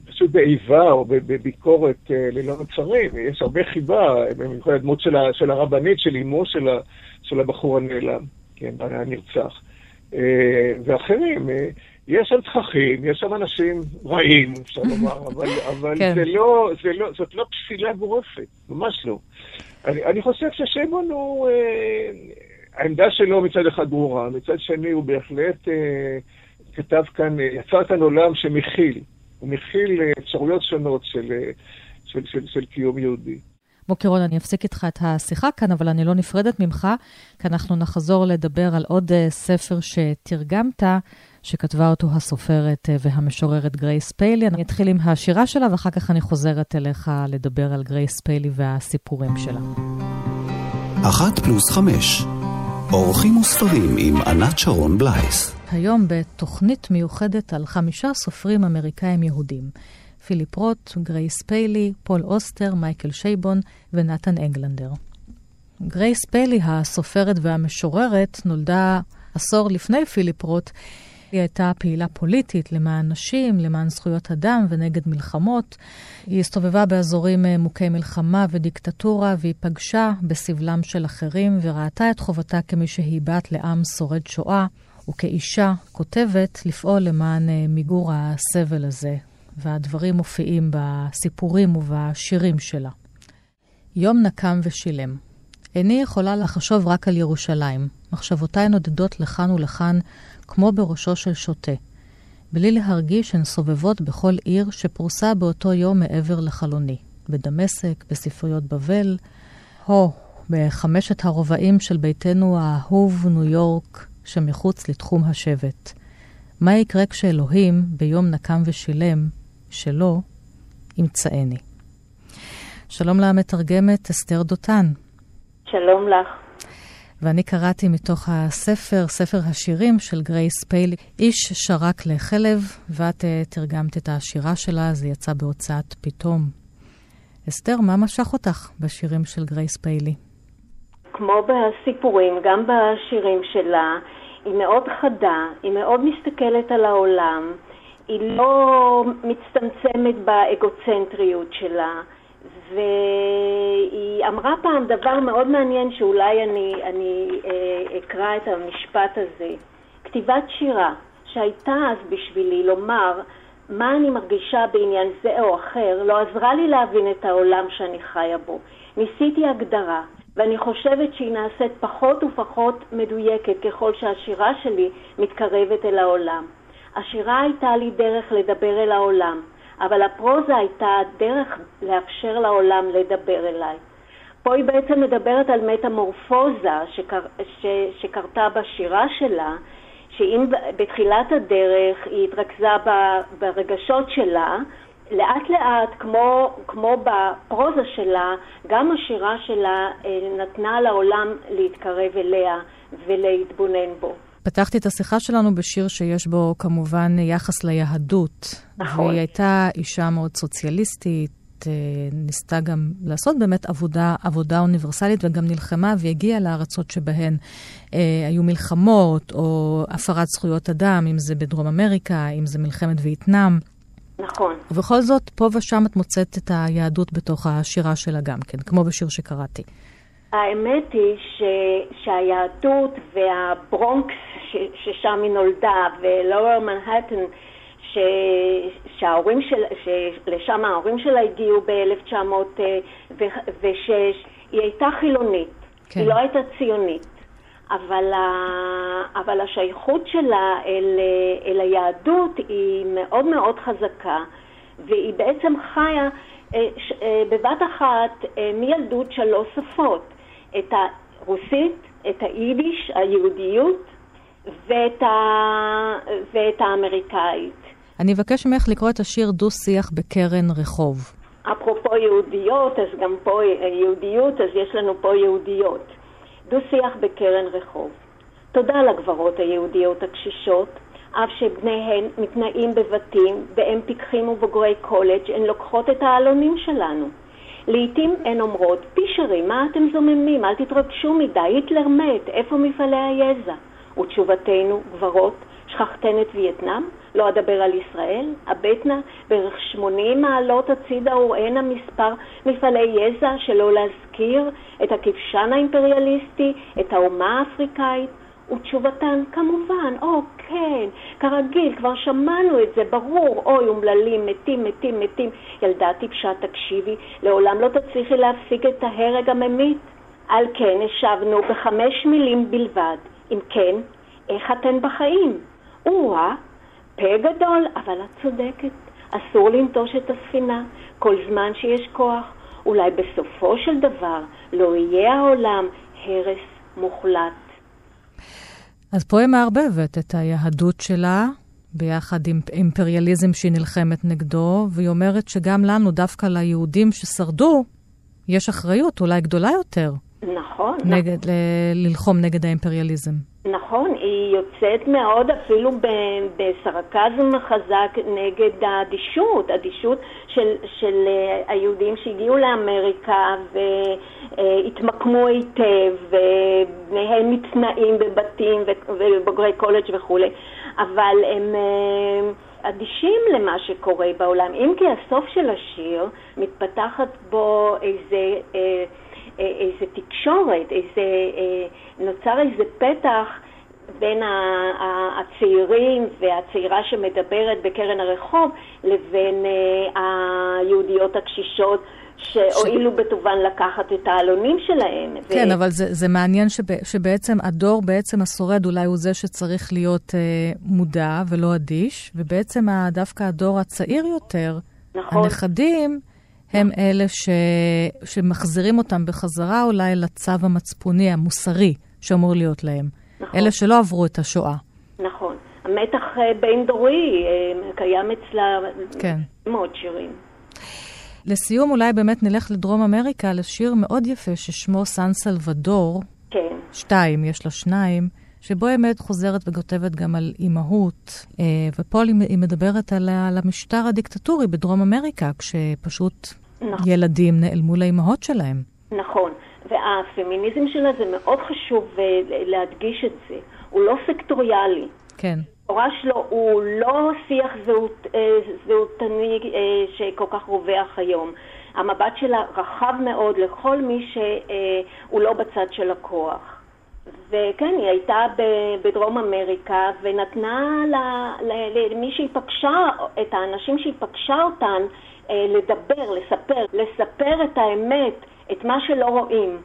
פשוט באיבה או בביקורת אה, ללא מצרים. יש הרבה חיבה, במיוחד הדמות של, של הרבנית, של אמו של, של הבחור הנעלם, כן, הנרצח. אה, ואחרים. יש שם תככים, יש שם אנשים רעים, אפשר לומר, אבל, אבל כן. זה לא, זה לא, זאת לא פסילה גורפת, ממש לא. אני, אני חושב ששיימון הוא, אה, העמדה שלו מצד אחד ברורה, מצד שני הוא בהחלט אה, כתב כאן, אה, יצר כאן עולם שמכיל, הוא מכיל אה, אפשרויות שונות של, אה, של, של, של קיום יהודי. בוקר אור, אני אפסיק איתך את השיחה כאן, אבל אני לא נפרדת ממך, כי אנחנו נחזור לדבר על עוד ספר שתרגמת, שכתבה אותו הסופרת uh, והמשוררת גרייס פיילי. אני אתחיל עם השירה שלה, ואחר כך אני חוזרת אליך לדבר על גרייס פיילי והסיפורים שלה. אחת פלוס חמש, אורחים וספרים עם ענת שרון בלייס. היום בתוכנית מיוחדת על חמישה סופרים אמריקאים יהודים. פיליפ רוט, גרייס פיילי, פול אוסטר, מייקל שייבון ונתן אנגלנדר. גרייס פיילי, הסופרת והמשוררת, נולדה עשור לפני פיליפ רוט. היא הייתה פעילה פוליטית למען נשים, למען זכויות אדם ונגד מלחמות. היא הסתובבה באזורים אה, מוכי מלחמה ודיקטטורה, והיא פגשה בסבלם של אחרים וראתה את חובתה כמי שהיא בת לעם שורד שואה, וכאישה כותבת לפעול למען אה, מיגור הסבל הזה. והדברים מופיעים בסיפורים ובשירים שלה. יום נקם ושילם. איני יכולה לחשוב רק על ירושלים. מחשבותיי נודדות לכאן ולכאן, כמו בראשו של שוטה. בלי להרגיש שהן סובבות בכל עיר שפרוסה באותו יום מעבר לחלוני. בדמשק, בספריות בבל, או בחמשת הרובעים של ביתנו האהוב ניו יורק, שמחוץ לתחום השבט. מה יקרה כשאלוהים, ביום נקם ושילם, שלא, ימצאני. שלום למתרגמת אסתר דותן. שלום לך. ואני קראתי מתוך הספר, ספר השירים של גרייס פיילי, איש שרק לחלב, ואת uh, תרגמת את השירה שלה, זה יצא בהוצאת פתאום. אסתר, מה משך אותך בשירים של גרייס פיילי? כמו בסיפורים, גם בשירים שלה, היא מאוד חדה, היא מאוד מסתכלת על העולם, היא לא מצטמצמת באגוצנטריות שלה. והיא אמרה פעם דבר מאוד מעניין שאולי אני, אני אה, אקרא את המשפט הזה. כתיבת שירה שהייתה אז בשבילי לומר מה אני מרגישה בעניין זה או אחר, לא עזרה לי להבין את העולם שאני חיה בו. ניסיתי הגדרה, ואני חושבת שהיא נעשית פחות ופחות מדויקת ככל שהשירה שלי מתקרבת אל העולם. השירה הייתה לי דרך לדבר אל העולם. אבל הפרוזה הייתה הדרך לאפשר לעולם לדבר אליי. פה היא בעצם מדברת על מטמורפוזה שקר, ש, שקרתה בשירה שלה, שאם בתחילת הדרך היא התרכזה ב, ברגשות שלה, לאט לאט, כמו, כמו בפרוזה שלה, גם השירה שלה אה, נתנה לעולם להתקרב אליה ולהתבונן בו. פתחתי את השיחה שלנו בשיר שיש בו כמובן יחס ליהדות. נכון. והיא הייתה אישה מאוד סוציאליסטית, אה, ניסתה גם לעשות באמת עבודה, עבודה אוניברסלית וגם נלחמה והגיעה לארצות שבהן אה, היו מלחמות או הפרת זכויות אדם, אם זה בדרום אמריקה, אם זה מלחמת וייטנאם. נכון. ובכל זאת, פה ושם את מוצאת את היהדות בתוך השירה שלה גם כן, כמו בשיר שקראתי. האמת היא ש, שהיהדות והברונקס ש, ששם היא נולדה ולואר מנהטן ש, שההורים של, שלשם ההורים שלה הגיעו ב-1906, היא הייתה חילונית, כן. היא לא הייתה ציונית. אבל, ה, אבל השייכות שלה אל, אל היהדות היא מאוד מאוד חזקה, והיא בעצם חיה אה, אה, בבת אחת אה, מילדות שלוש שפות. את הרוסית, את היידיש, היהודיות, ואת, ה... ואת האמריקאית. אני אבקש ממך לקרוא את השיר דו-שיח בקרן רחוב. אפרופו יהודיות, אז גם פה יהודיות, אז יש לנו פה יהודיות. דו-שיח בקרן רחוב. תודה לגברות היהודיות הקשישות, אף שבניהן מתנאים בבתים, והם פיקחים ובוגרי קולג', הן לוקחות את העלונים שלנו. לעתים הן אומרות, פישרים, מה אתם זוממים? אל תתרגשו מדי, היטלר מת, איפה מפעלי היזע? ותשובתנו, גברות, שכחתן את וייטנאם? לא אדבר על ישראל? הבטנה בערך 80 מעלות הצידה וראינה מספר מפעלי יזע, שלא להזכיר את הכבשן האימפריאליסטי, את האומה האפריקאית, ותשובתן, כמובן, או כן, כרגיל, כבר שמענו את זה, ברור, אוי, אומללים, מתים, מתים, מתים. ילדה טיפשה, תקשיבי, לעולם לא תצליחי להפסיק את ההרג הממית. על כן השבנו בחמש מילים בלבד. אם כן, איך אתן בחיים? או-אה, פה גדול, אבל את צודקת. אסור לנטוש את הספינה כל זמן שיש כוח. אולי בסופו של דבר לא יהיה העולם הרס מוחלט. אז פה היא מערבבת את היהדות שלה ביחד עם אימפריאליזם שהיא נלחמת נגדו, והיא אומרת שגם לנו, דווקא ליהודים ששרדו, יש אחריות אולי גדולה יותר. נכון. נגד, נכון. ל- ללחום נגד האימפריאליזם. נכון, היא יוצאת מאוד אפילו בסרקזם חזק נגד האדישות, אדישות של, של אה, היהודים שהגיעו לאמריקה והתמקמו היטב, והם מתנאים בבתים ובוגרי קולג' וכולי, אבל הם אה, אדישים למה שקורה בעולם. אם כי הסוף של השיר מתפתחת בו איזה... איזה תקשורת, איזה, נוצר איזה פתח בין הצעירים והצעירה שמדברת בקרן הרחוב לבין היהודיות הקשישות שהואילו ש... בטובן לקחת את העלונים שלהם. כן, ו... אבל זה, זה מעניין שב, שבעצם הדור, בעצם השורד, אולי הוא זה שצריך להיות אה, מודע ולא אדיש, ובעצם דווקא הדור הצעיר יותר, נכון. הנכדים, הם. אלה ש... שמחזירים אותם בחזרה אולי לצו המצפוני, המוסרי, שאמור להיות להם. נכון. אלה שלא עברו את השואה. נכון. המתח אה, בין-דורי אה, קיים אצלה כן. מאוד שירים. לסיום, אולי באמת נלך לדרום אמריקה לשיר מאוד יפה ששמו סן סלבדור. כן. שתיים, יש לה שניים. שבו היא באמת חוזרת וכותבת גם על אימהות, אה, ופה היא מדברת על, המשטר הדיקטטורי בדרום אמריקה, כשפשוט נכון. ילדים נעלמו לאימהות שלהם. נכון, והפמיניזם שלה זה מאוד חשוב אה, להדגיש את זה. הוא לא סקטוריאלי. כן. המקורה שלו הוא לא שיח זהות, אה, זהותני שכל כך רווח היום. המבט שלה רחב מאוד לכל מי שהוא לא בצד של הכוח. וכן, היא הייתה בדרום אמריקה ונתנה למי שהיא פגשה, את האנשים שהיא פגשה אותן, אה, לדבר, לספר, לספר את האמת, את מה שלא רואים.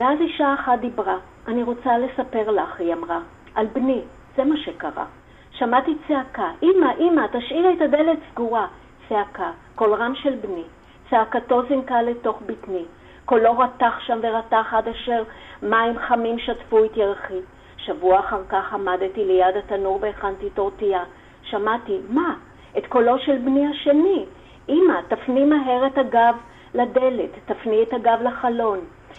ואז אישה אחת דיברה, אני רוצה לספר לך, היא אמרה, על בני, זה מה שקרה. שמעתי צעקה, אמא, אמא, תשאירי את הדלת סגורה. צעקה, קול רם של בני. צעקתו זינקה לתוך בטני. קולו רתח שם ורתח עד אשר מים חמים שטפו את ירחי. שבוע אחר כך עמדתי ליד התנור והכנתי טורטיה. שמעתי, מה? את קולו של בני השני. אמא, תפני מהר את הגב לדלת, תפני את הגב לחלון.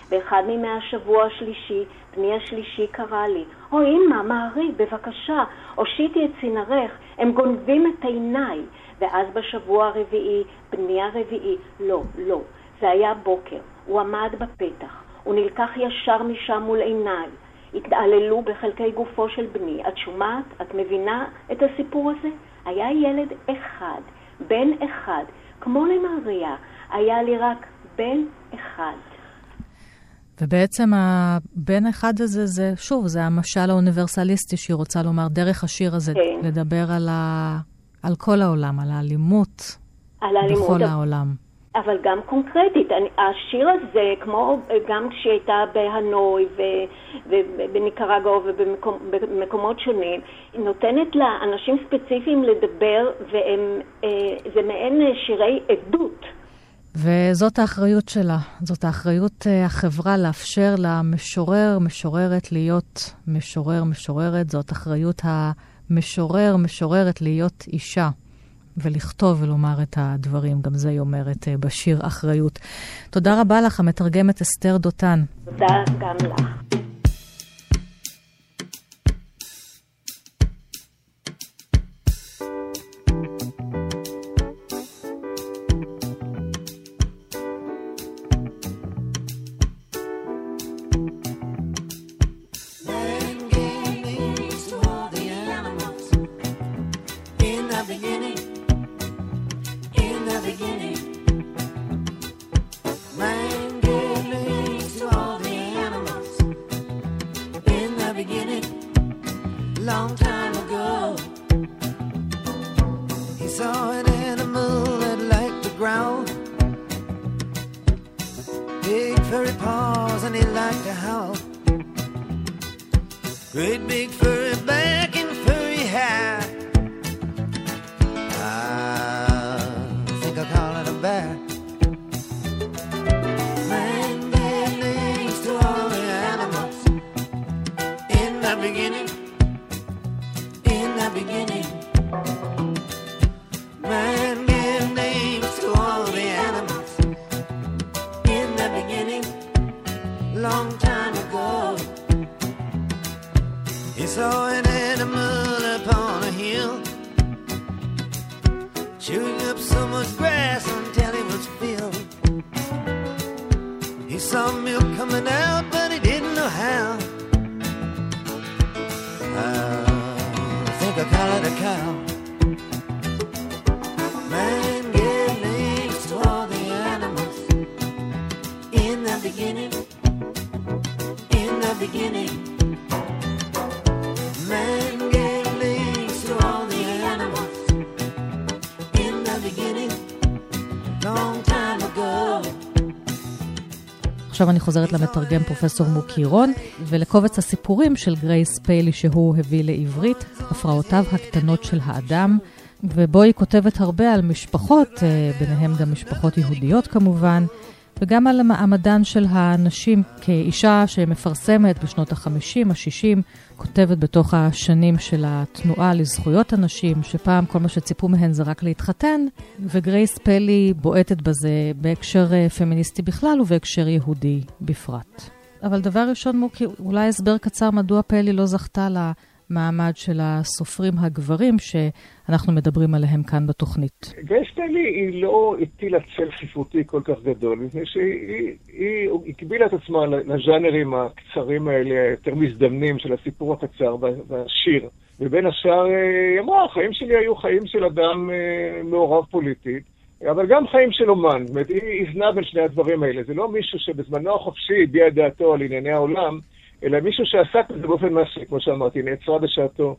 באחד מימי השבוע השלישי, בני השלישי קרא לי, או אמא, מהרי, בבקשה, הושיטי את צינרך, הם גונבים את עיניי. ואז בשבוע הרביעי, בני הרביעי, לא, לא, זה היה בוקר, הוא עמד בפתח, הוא נלקח ישר משם מול עיניי. התעללו בחלקי גופו של בני. את שומעת? את מבינה את הסיפור הזה? היה ילד אחד, בן אחד, כמו למריה, היה לי רק בן אחד. ובעצם הבן אחד הזה, זה, שוב, זה המשל האוניברסליסטי שהיא רוצה לומר, דרך השיר הזה, כן. לדבר על, ה, על כל העולם, על האלימות, על האלימות בכל העולם. אבל גם קונקרטית, אני, השיר הזה, כמו גם כשהיא הייתה בהנוי ובניקרגו ובמקומות שונים, היא נותנת לאנשים ספציפיים לדבר, וזה מעין שירי עדות. וזאת האחריות שלה, זאת האחריות uh, החברה לאפשר למשורר, משוררת להיות משורר, משוררת, זאת אחריות המשורר, משוררת להיות אישה. ולכתוב ולומר את הדברים, גם זה היא אומרת uh, בשיר אחריות. תודה רבה לך, המתרגמת אסתר דותן. תודה גם לך. Great big furry bag. not a cow. Man gave names to all the animals in the beginning. In the beginning. ועכשיו אני חוזרת למתרגם פרופסור מוקי רון, ולקובץ הסיפורים של גרייס פיילי שהוא הביא לעברית, הפרעותיו הקטנות של האדם. ובו היא כותבת הרבה על משפחות, אה, ביניהם גם משפחות יהודיות כמובן, וגם על מעמדן של הנשים כאישה שמפרסמת בשנות ה-50, ה-60, כותבת בתוך השנים של התנועה לזכויות הנשים, שפעם כל מה שציפו מהן זה רק להתחתן, וגרייס פלי בועטת בזה בהקשר אה, פמיניסטי בכלל ובהקשר יהודי בפרט. אבל דבר ראשון, מוקי, אולי הסבר קצר מדוע פלי לא זכתה לה... המעמד של הסופרים הגברים שאנחנו מדברים עליהם כאן בתוכנית. פלי היא לא הטילה צל ספרותי כל כך גדול, מפני שהיא הקבילה את עצמה לז'אנרים הקצרים האלה, היותר מזדמנים של הסיפור הקצר והשיר. ובין השאר, אה, היא אמרה, החיים שלי היו חיים של אדם אה, מעורב פוליטית. אבל גם חיים של אומן, זאת אומרת, היא איזנה בין שני הדברים האלה. זה לא מישהו שבזמנו החופשי הביע את דעתו על ענייני העולם, אלא מישהו שעסק בזה באופן מעשי, כמו שאמרתי, נעצרה בשעתו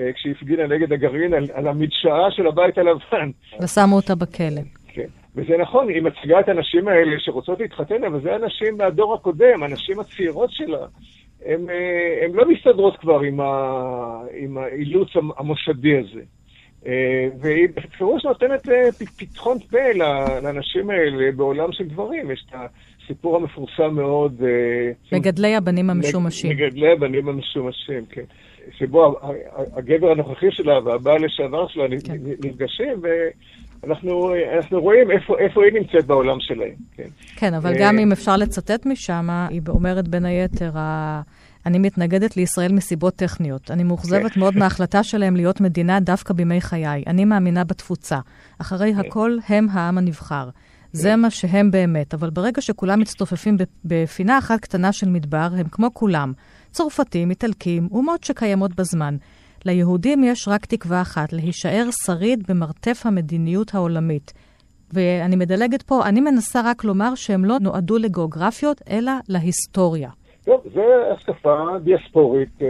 אה, כשהפגינה נגד הגרעין על, על המדשאה של הבית הלבן. ושמו אותה בכלא. כן, וזה נכון, היא מציגה את הנשים האלה שרוצות להתחתן, אבל זה אנשים מהדור הקודם, הנשים הצעירות שלה. הן אה, לא מסתדרות כבר עם, ה, עם האילוץ המוסדי הזה. אה, והיא בפירוש נותנת פתחון פה לאנשים האלה בעולם של גברים. יש את הסיפור המפורסם מאוד... אה, מגדלי הבנים המשומשים. מגדלי הבנים המשומשים, כן. שבו הגבר הנוכחי שלה והבעל לשעבר שלה כן. נפגשים, ואנחנו רואים איפה, איפה היא נמצאת בעולם שלהם. כן, כן אבל אה, גם אם אפשר לצטט משם, היא אומרת בין היתר, אני מתנגדת לישראל מסיבות טכניות. אני מאוכזבת כן. מאוד מההחלטה שלהם להיות מדינה דווקא בימי חיי. אני מאמינה בתפוצה. אחרי כן. הכל, הם העם הנבחר. זה מה שהם באמת, אבל ברגע שכולם מצטופפים בפינה אחת קטנה של מדבר, הם כמו כולם, צרפתים, איטלקים, אומות שקיימות בזמן. ליהודים יש רק תקווה אחת, להישאר שריד במרתף המדיניות העולמית. ואני מדלגת פה, אני מנסה רק לומר שהם לא נועדו לגיאוגרפיות, אלא להיסטוריה. טוב, זו השקפה דיאספורית. אה,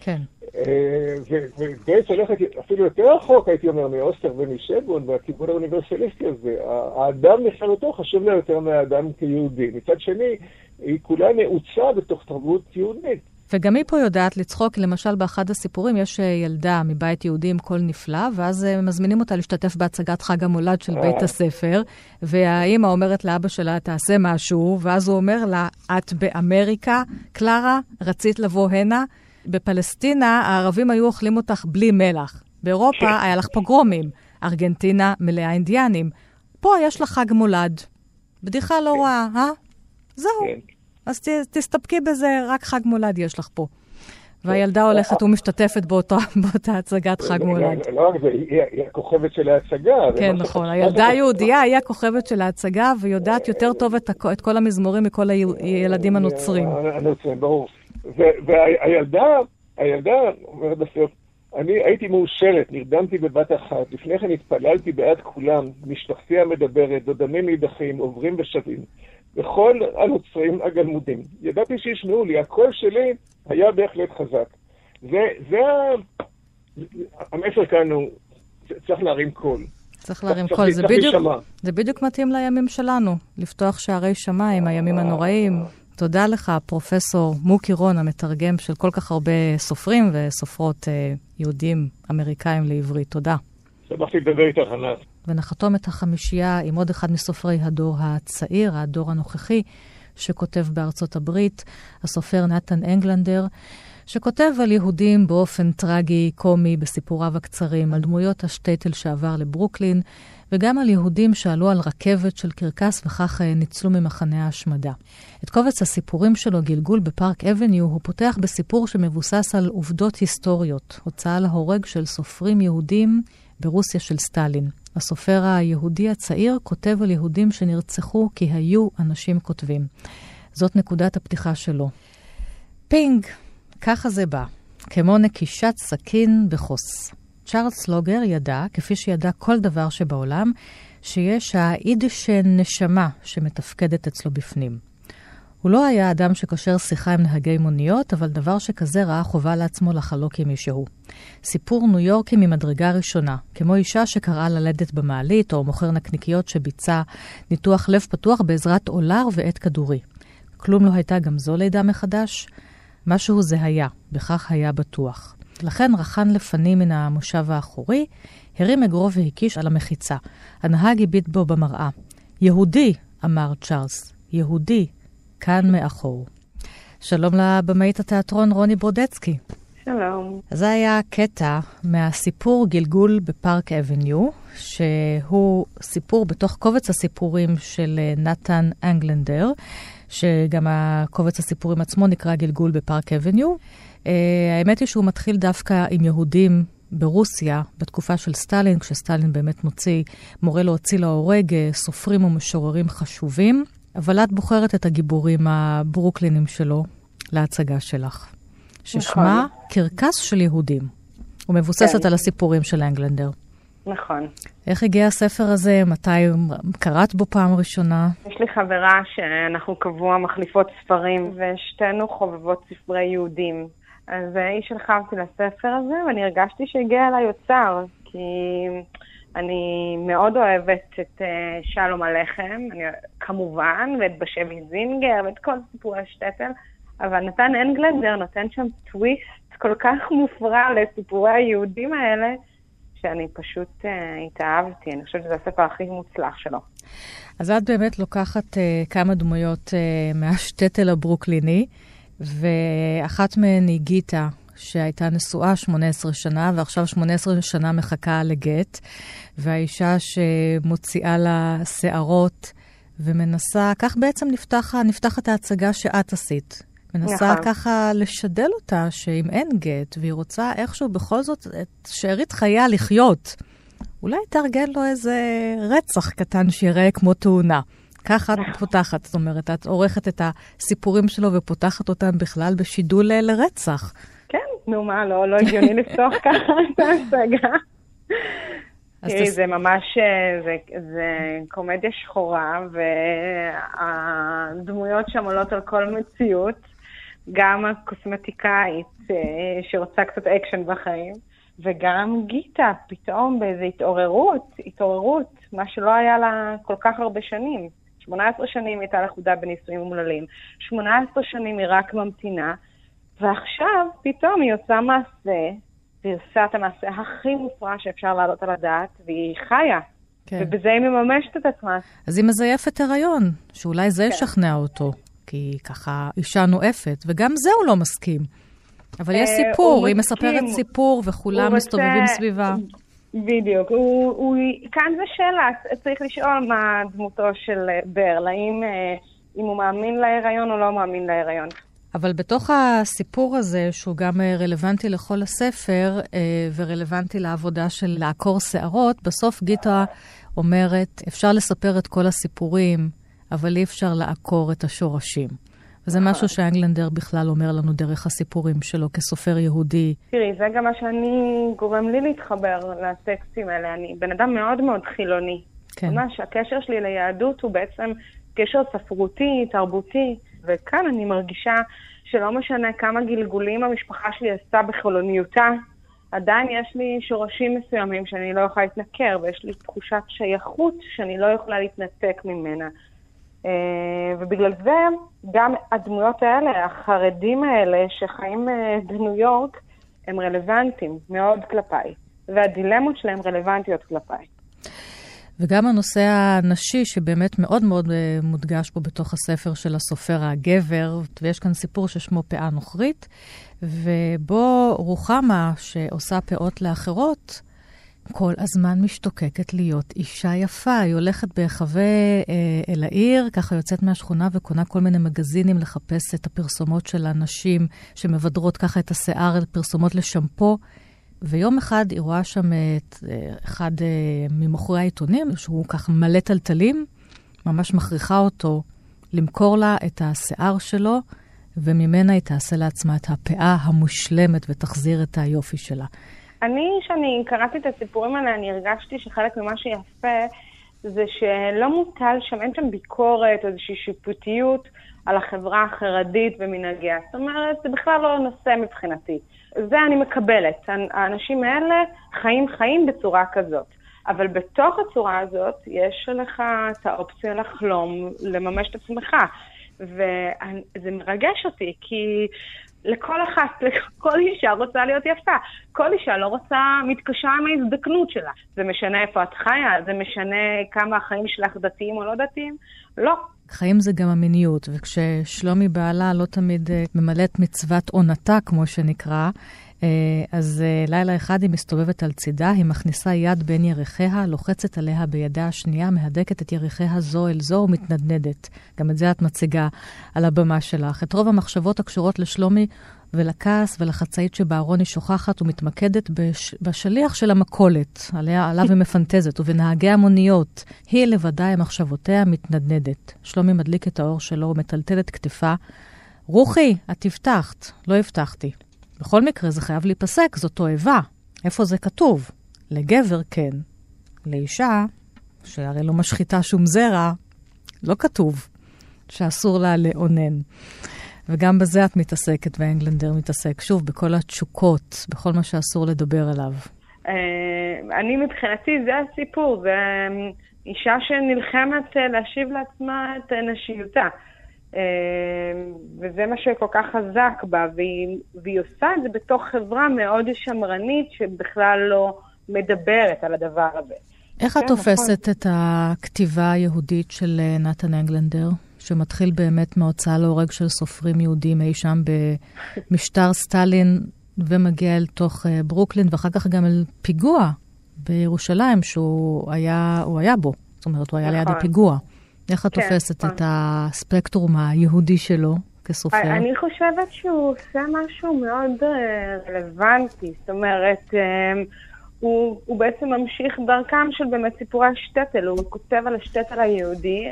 כן. אה, וגייטס הולכת אפילו יותר רחוק, הייתי אומר, מאוסטר ומשבון והכיוון האוניברסליסטי הזה. האדם בכללותו חשוב לה יותר מהאדם כיהודי. מצד שני, היא כולה נעוצה בתוך תרבות יהודית. וגם היא פה יודעת לצחוק, למשל באחד הסיפורים יש אה, ילדה מבית יהודי עם קול נפלא, ואז אה, מזמינים אותה להשתתף בהצגת חג המולד של בית הספר, והאימא אומרת לאבא שלה, תעשה משהו, ואז הוא אומר לה, את באמריקה, קלרה, רצית לבוא הנה? בפלסטינה הערבים היו אוכלים אותך בלי מלח. באירופה כן. היה לך פוגרומים. ארגנטינה מלאה אינדיאנים. פה יש לך חג מולד. בדיחה לא כן. רעה, אה? זהו. כן. אז ת, תסתפקי בזה, רק חג מולד יש לך פה. והילדה הולכת ומשתתפת באותה, באותה הצגת חג מולד. לא רק זה, היא הכוכבת של ההצגה. כן, נכון. הילדה היהודייה היא הכוכבת של ההצגה, ויודעת יותר טוב את כל המזמורים מכל הילדים הנוצרים. הנוצרים, ברור. והילדה, הילדה אומרת בסוף, אני הייתי מאושרת, נרדמתי בבת אחת, לפני כן התפללתי בעד כולם, משפחתי המדברת, דודמים נידחים, עוברים ושבים. וכל הנוצרים הגלמודים. ידעתי שישמעו לי, הקול שלי היה בהחלט חזק. זה, זה המסר כאן הוא, צריך להרים קול. צריך להרים קול, זה בדיוק, זה בדיוק מתאים לימים שלנו, לפתוח שערי שמיים, הימים הנוראים. תודה לך, פרופסור מוקי רון, המתרגם של כל כך הרבה סופרים וסופרות אה, יהודים אמריקאים לעברית. תודה. שמחתי לדבר איתך, ענת. ונחתום את החמישייה עם עוד אחד מסופרי הדור הצעיר, הדור הנוכחי, שכותב בארצות הברית, הסופר נתן אנגלנדר, שכותב על יהודים באופן טרגי, קומי, בסיפוריו הקצרים, על דמויות השטייטל שעבר לברוקלין, וגם על יהודים שעלו על רכבת של קרקס וכך אה, ניצלו ממחנה ההשמדה. את קובץ הסיפורים שלו, גלגול בפארק אבניו, הוא פותח בסיפור שמבוסס על עובדות היסטוריות, הוצאה להורג של סופרים יהודים ברוסיה של סטלין. הסופר היהודי הצעיר כותב על יהודים שנרצחו כי היו אנשים כותבים. זאת נקודת הפתיחה שלו. פינג, ככה זה בא, כמו נקישת סכין בחוס. צ'ארלס לוגר ידע, כפי שידע כל דבר שבעולם, שיש האידיש נשמה שמתפקדת אצלו בפנים. הוא לא היה אדם שקושר שיחה עם נהגי מוניות, אבל דבר שכזה ראה חובה לעצמו לחלוק עם מישהו. סיפור ניו יורקי ממדרגה ראשונה, כמו אישה שקראה ללדת במעלית, או מוכר נקניקיות שביצע ניתוח לב פתוח בעזרת אולר ועט כדורי. כלום לא הייתה גם זו לידה מחדש. משהו זה היה, בכך היה בטוח. לכן רחן לפנים מן המושב האחורי, הרים אגרו והקיש על המחיצה. הנהג הביט בו במראה. יהודי, אמר צ'ארלס, יהודי, כאן מאחור. שלום לבמאית התיאטרון רוני ברודצקי. שלום. זה היה קטע מהסיפור גלגול בפארק אבניו, שהוא סיפור בתוך קובץ הסיפורים של אה, נתן אנגלנדר, שגם הקובץ הסיפורים עצמו נקרא גלגול בפארק אבניו. Uh, האמת היא שהוא מתחיל דווקא עם יהודים ברוסיה, בתקופה של סטלין, כשסטלין באמת מוציא, מורה להוציא להורג אה, סופרים ומשוררים חשובים, אבל את בוחרת את הגיבורים הברוקלינים שלו להצגה שלך. ששמה נכון. קרקס של יהודים, ומבוססת כן. על הסיפורים של אנגלנדר. נכון. איך הגיע הספר הזה? מתי קראת בו פעם ראשונה? יש לי חברה שאנחנו קבוע מחליפות ספרים, ושתינו חובבות ספרי יהודים. אז אה, היא שלחה אותי לספר הזה, ואני הרגשתי שהגיע אליי אוצר, כי אני מאוד אוהבת את אה, שלום הלחם, אני, כמובן, ואת בשבי זינגר, ואת כל סיפורי השטטל, אבל נתן אנגלנדר נותן שם טוויסט כל כך מופרע לסיפורי היהודים האלה, שאני פשוט uh, התאהבתי. אני חושבת שזה הספר הכי מוצלח שלו. אז את באמת לוקחת uh, כמה דמויות uh, מהשטטל הברוקליני, ואחת מהן היא גיטה, שהייתה נשואה 18 שנה, ועכשיו 18 שנה מחכה לגט, והאישה שמוציאה לה שערות ומנסה, כך בעצם נפתח, נפתחת ההצגה שאת עשית. מנסה נכון. ככה לשדל אותה שאם אין גט, והיא רוצה איכשהו בכל זאת את שארית חייה לחיות, אולי תארגן לו איזה רצח קטן שיראה כמו תאונה. ככה את פותחת, זאת אומרת, את עורכת את הסיפורים שלו ופותחת אותם בכלל בשידול לרצח. כן, נו מה, לא, לא הגיוני לפתוח ככה את ההצגה. תראי, זה ממש, אה, זה, זה קומדיה שחורה, והדמויות שם עולות על כל מציאות. גם הקוסמטיקאית אה, שרוצה קצת אקשן בחיים, וגם גיטה, פתאום באיזו התעוררות, התעוררות, מה שלא היה לה כל כך הרבה שנים. 18 שנים היא הייתה לכודה בנישואים אומללים, 18 שנים היא רק ממתינה, ועכשיו פתאום היא עושה מעשה, והיא עושה את המעשה הכי מופרע שאפשר להעלות על הדעת, והיא חיה. כן. ובזה היא מממשת את עצמה. אז היא מזייפת הריון, שאולי זה כן. ישכנע אותו. כי היא ככה אישה נואפת, וגם זה הוא לא מסכים. אבל יש אה, סיפור, היא מספרת סיפור וכולם מסתובבים סביבה. בדיוק. הוא, הוא, כאן זו שאלה, צריך לשאול מה דמותו של אה, ברל, האם אה, אם הוא מאמין להיריון או לא מאמין להיריון. אבל בתוך הסיפור הזה, שהוא גם רלוונטי לכל הספר ורלוונטי לעבודה של לעקור שערות, בסוף גיטה אומרת, אפשר לספר את כל הסיפורים אבל אי אפשר לעקור את השורשים. וזה משהו. שאנגלנדר בכלל אומר לנו דרך הסיפורים שלו כסופר יהודי. תראי, זה גם מה שאני, גורם לי להתחבר לטקסטים האלה. אני בן אדם מאוד מאוד חילוני. כן. ממש, הקשר שלי ליהדות הוא בעצם קשר ספרותי, תרבותי, וכאן אני מרגישה שלא משנה כמה גלגולים המשפחה שלי עשתה בחילוניותה, עדיין יש לי שורשים מסוימים שאני לא יכולה להתנכר, ויש לי תחושת שייכות שאני לא יכולה להתנתק ממנה. אה, ובגלל זה גם הדמויות האלה, החרדים האלה שחיים אה, בניו יורק, הם רלוונטיים מאוד כלפיי, והדילמות שלהם רלוונטיות כלפיי. וגם הנושא הנשי, שבאמת מאוד מאוד אה, מודגש פה בתוך הספר של הסופר הגבר, ויש כאן סיפור ששמו פאה נוכרית, ובו רוחמה, שעושה פאות לאחרות, כל הזמן משתוקקת להיות אישה יפה. היא הולכת בהיחווה אה, אל העיר, ככה יוצאת מהשכונה וקונה כל מיני מגזינים לחפש את הפרסומות של הנשים שמבדרות ככה את השיער, פרסומות לשמפו. ויום אחד היא רואה שם את אה, אחד אה, ממוכרי העיתונים, שהוא ככה מלא טלטלים, ממש מכריחה אותו למכור לה את השיער שלו, וממנה היא תעשה לעצמה את הפאה המושלמת ותחזיר את היופי שלה. אני, כשאני קראתי את הסיפורים האלה, אני הרגשתי שחלק ממה שיפה זה שלא מוטל שם, אין שם ביקורת איזושהי שיפוטיות על החברה החרדית ומנהגיה. זאת אומרת, זה בכלל לא נושא מבחינתי. זה אני מקבלת. האנשים האלה חיים חיים בצורה כזאת. אבל בתוך הצורה הזאת, יש לך את האופציה לחלום, לממש את עצמך. וזה מרגש אותי, כי לכל אחת, לכל אישה רוצה להיות יפה. כל אישה לא רוצה, מתקשה עם ההזדקנות שלה. זה משנה איפה את חיה, זה משנה כמה החיים שלך דתיים או לא דתיים? לא. חיים זה גם המיניות, וכששלומי בעלה לא תמיד אה, ממלאת מצוות עונתה, כמו שנקרא, אז אה, לילה אחד היא מסתובבת על צידה, היא מכניסה יד בין ירכיה, לוחצת עליה בידה השנייה, מהדקת את ירכיה זו אל זו ומתנדנדת. גם את זה את מציגה על הבמה שלך. את רוב המחשבות הקשורות לשלומי ולכעס ולחצאית שבארון היא שוכחת ומתמקדת בש... בשליח של המכולת, עליה, עליו היא מפנטזת, ובנהגי המוניות. היא לבדה עם מחשבותיה מתנדנדת. שלומי מדליק את האור שלו ומטלטל את כתפה. רוחי, את הבטחת. לא הבטחתי. בכל מקרה, זה חייב להיפסק, זאת תועבה. איפה זה כתוב? לגבר, כן. לאישה, שהרי לא משחיתה שום זרע, לא כתוב שאסור לה לאונן. וגם בזה את מתעסקת, ואנגלנדר מתעסק. שוב, בכל התשוקות, בכל מה שאסור לדבר עליו. אה, אני מבחינתי, זה הסיפור. זה אה, אישה שנלחמת אה, להשיב לעצמה את נשיותה. וזה מה שכל כך חזק בה, והיא, והיא עושה את זה בתוך חברה מאוד שמרנית, שבכלל לא מדברת על הדבר הזה. איך את כן, תופסת נכון. את הכתיבה היהודית של נתן אנגלנדר? שמתחיל באמת מהוצאה להורג של סופרים יהודים אי שם במשטר סטלין, ומגיע אל תוך uh, ברוקלין, ואחר כך גם אל פיגוע בירושלים, שהוא היה, היה בו. זאת אומרת, הוא היה נכון. ליד הפיגוע. איך את כן, תופסת נכון. את הספקטרום היהודי שלו כסופר? אני חושבת שהוא עושה משהו מאוד uh, רלוונטי. זאת אומרת, הוא, הוא בעצם ממשיך דרכם של באמת סיפורי השטטל. הוא כותב על השטטל היהודי.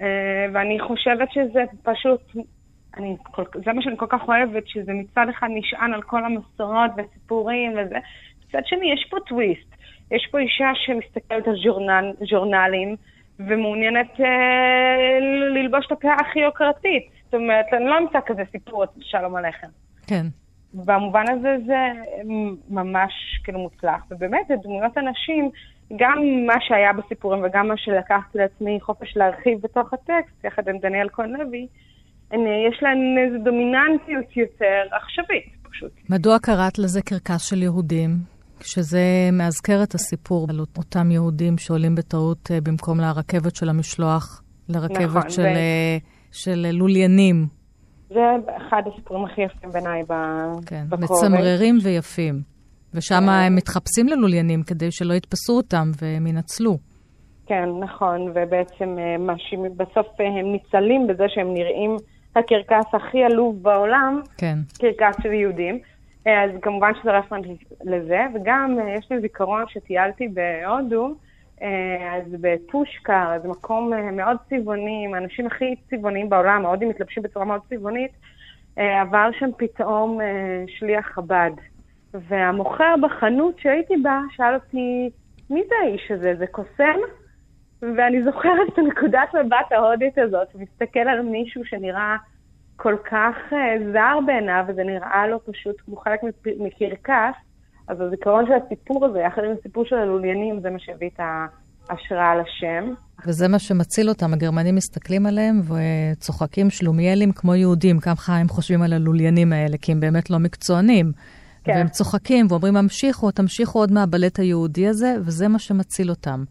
אה, ואני חושבת שזה פשוט, אני, זה מה שאני כל כך אוהבת, שזה מצד אחד נשען על כל המסורות והסיפורים וזה, מצד שני יש פה טוויסט. יש פה אישה שמסתכלת על ז'ורנל, ז'ורנלים ומעוניינת אה, ללבוש את הפאה הכי יוקרתית. זאת אומרת, אני לא אמצא כזה סיפור אצל שלום עליכם. כן. במובן הזה זה ממש כאילו מוצלח, ובאמת זה דמויות אנשים גם מה שהיה בסיפורים וגם מה שלקחתי לעצמי חופש להרחיב בתוך הטקסט, יחד עם דניאל כהן לוי, יש להן איזו דומיננטיות יותר עכשווית, פשוט. מדוע קראת לזה קרקס של יהודים? שזה מאזכר את הסיפור על אותם יהודים שעולים בטעות אה, במקום לרכבת של המשלוח, לרכבת נכון, של, ו... אה, של לוליינים. זה אחד הסיפורים הכי יפים בעיניי כן, בקובץ. מצמררים ויפים. ושם אה. הם מתחפשים ללוליינים כדי שלא יתפסו אותם והם ינצלו. כן, נכון, ובעצם אה, בסוף אה, הם ניצלים בזה שהם נראים הקרקס הכי עלוב בעולם, כן. קרקס של יהודים. אז כמובן שזה רפרנט לזה, וגם יש לי זיכרון שטיילתי בהודו, אז בפושקר, זה מקום מאוד צבעוני, עם האנשים הכי צבעוניים בעולם, ההודים מתלבשים בצורה מאוד צבעונית, עבר שם פתאום שליח חב"ד. והמוכר בחנות שהייתי בה שאל אותי, מי זה האיש הזה? זה קוסם? ואני זוכרת את הנקודת מבט ההודית הזאת, מסתכל על מישהו שנראה כל כך uh, זר בעיניו, וזה נראה לו פשוט כמו חלק מקרקס, אז הזיכרון של הסיפור הזה, יחד עם הסיפור של הלוליינים, זה מה שהביא את ההשראה על השם. וזה מה שמציל אותם. הגרמנים מסתכלים עליהם וצוחקים שלומיאלים כמו יהודים, ככה הם חושבים על הלוליינים האלה, כי הם באמת לא מקצוענים. כן. והם צוחקים ואומרים, המשיכו, תמשיכו עוד מהבלט היהודי הזה, וזה מה שמציל אותם.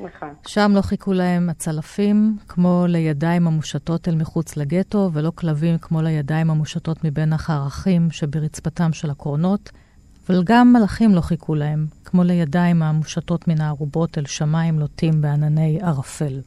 נכון. שם לא חיכו להם הצלפים, כמו לידיים המושטות אל מחוץ לגטו, ולא כלבים כמו לידיים המושטות מבין החרכים שברצפתם של הקרונות, אבל גם מלאכים לא חיכו להם, כמו לידיים המושטות מן הארובות אל שמיים לוטים בענני ערפל.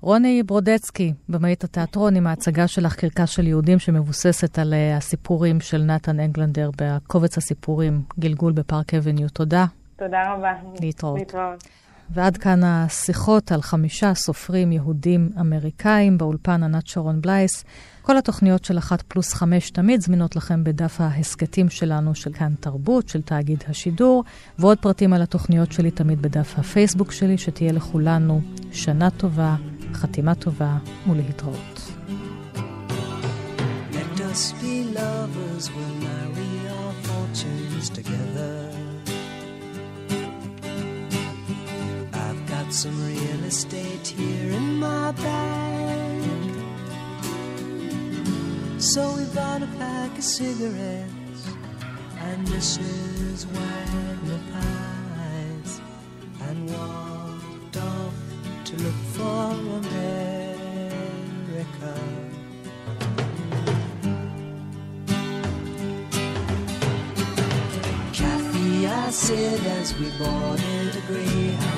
רוני ברודצקי, במאית התיאטרון, עם ההצגה שלך קרקס של יהודים שמבוססת על uh, הסיפורים של נתן אנגלנדר בקובץ הסיפורים גלגול בפארק אבניו. תודה. תודה רבה. להתראות. להתראות. ועד כאן השיחות על חמישה סופרים יהודים אמריקאים באולפן ענת שרון בלייס. כל התוכניות של אחת פלוס חמש תמיד זמינות לכם בדף ההסכתים שלנו של כאן תרבות, של תאגיד השידור, ועוד פרטים על התוכניות שלי תמיד בדף הפייסבוק שלי, שתהיה לכולנו שנה טובה, חתימה טובה ולהתראות. Let us be lovers when marry our fortunes together. Got some real estate here in my bag. So we bought a pack of cigarettes and Mrs. Wagner pies and walked off to look for America. Kathy, I said as we boarded a Greyhound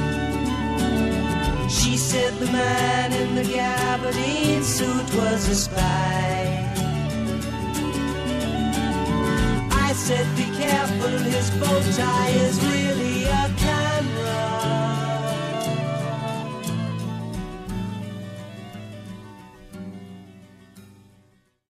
She said the man in the gabardine suit was a spy. I said, be careful, his bow tie is real.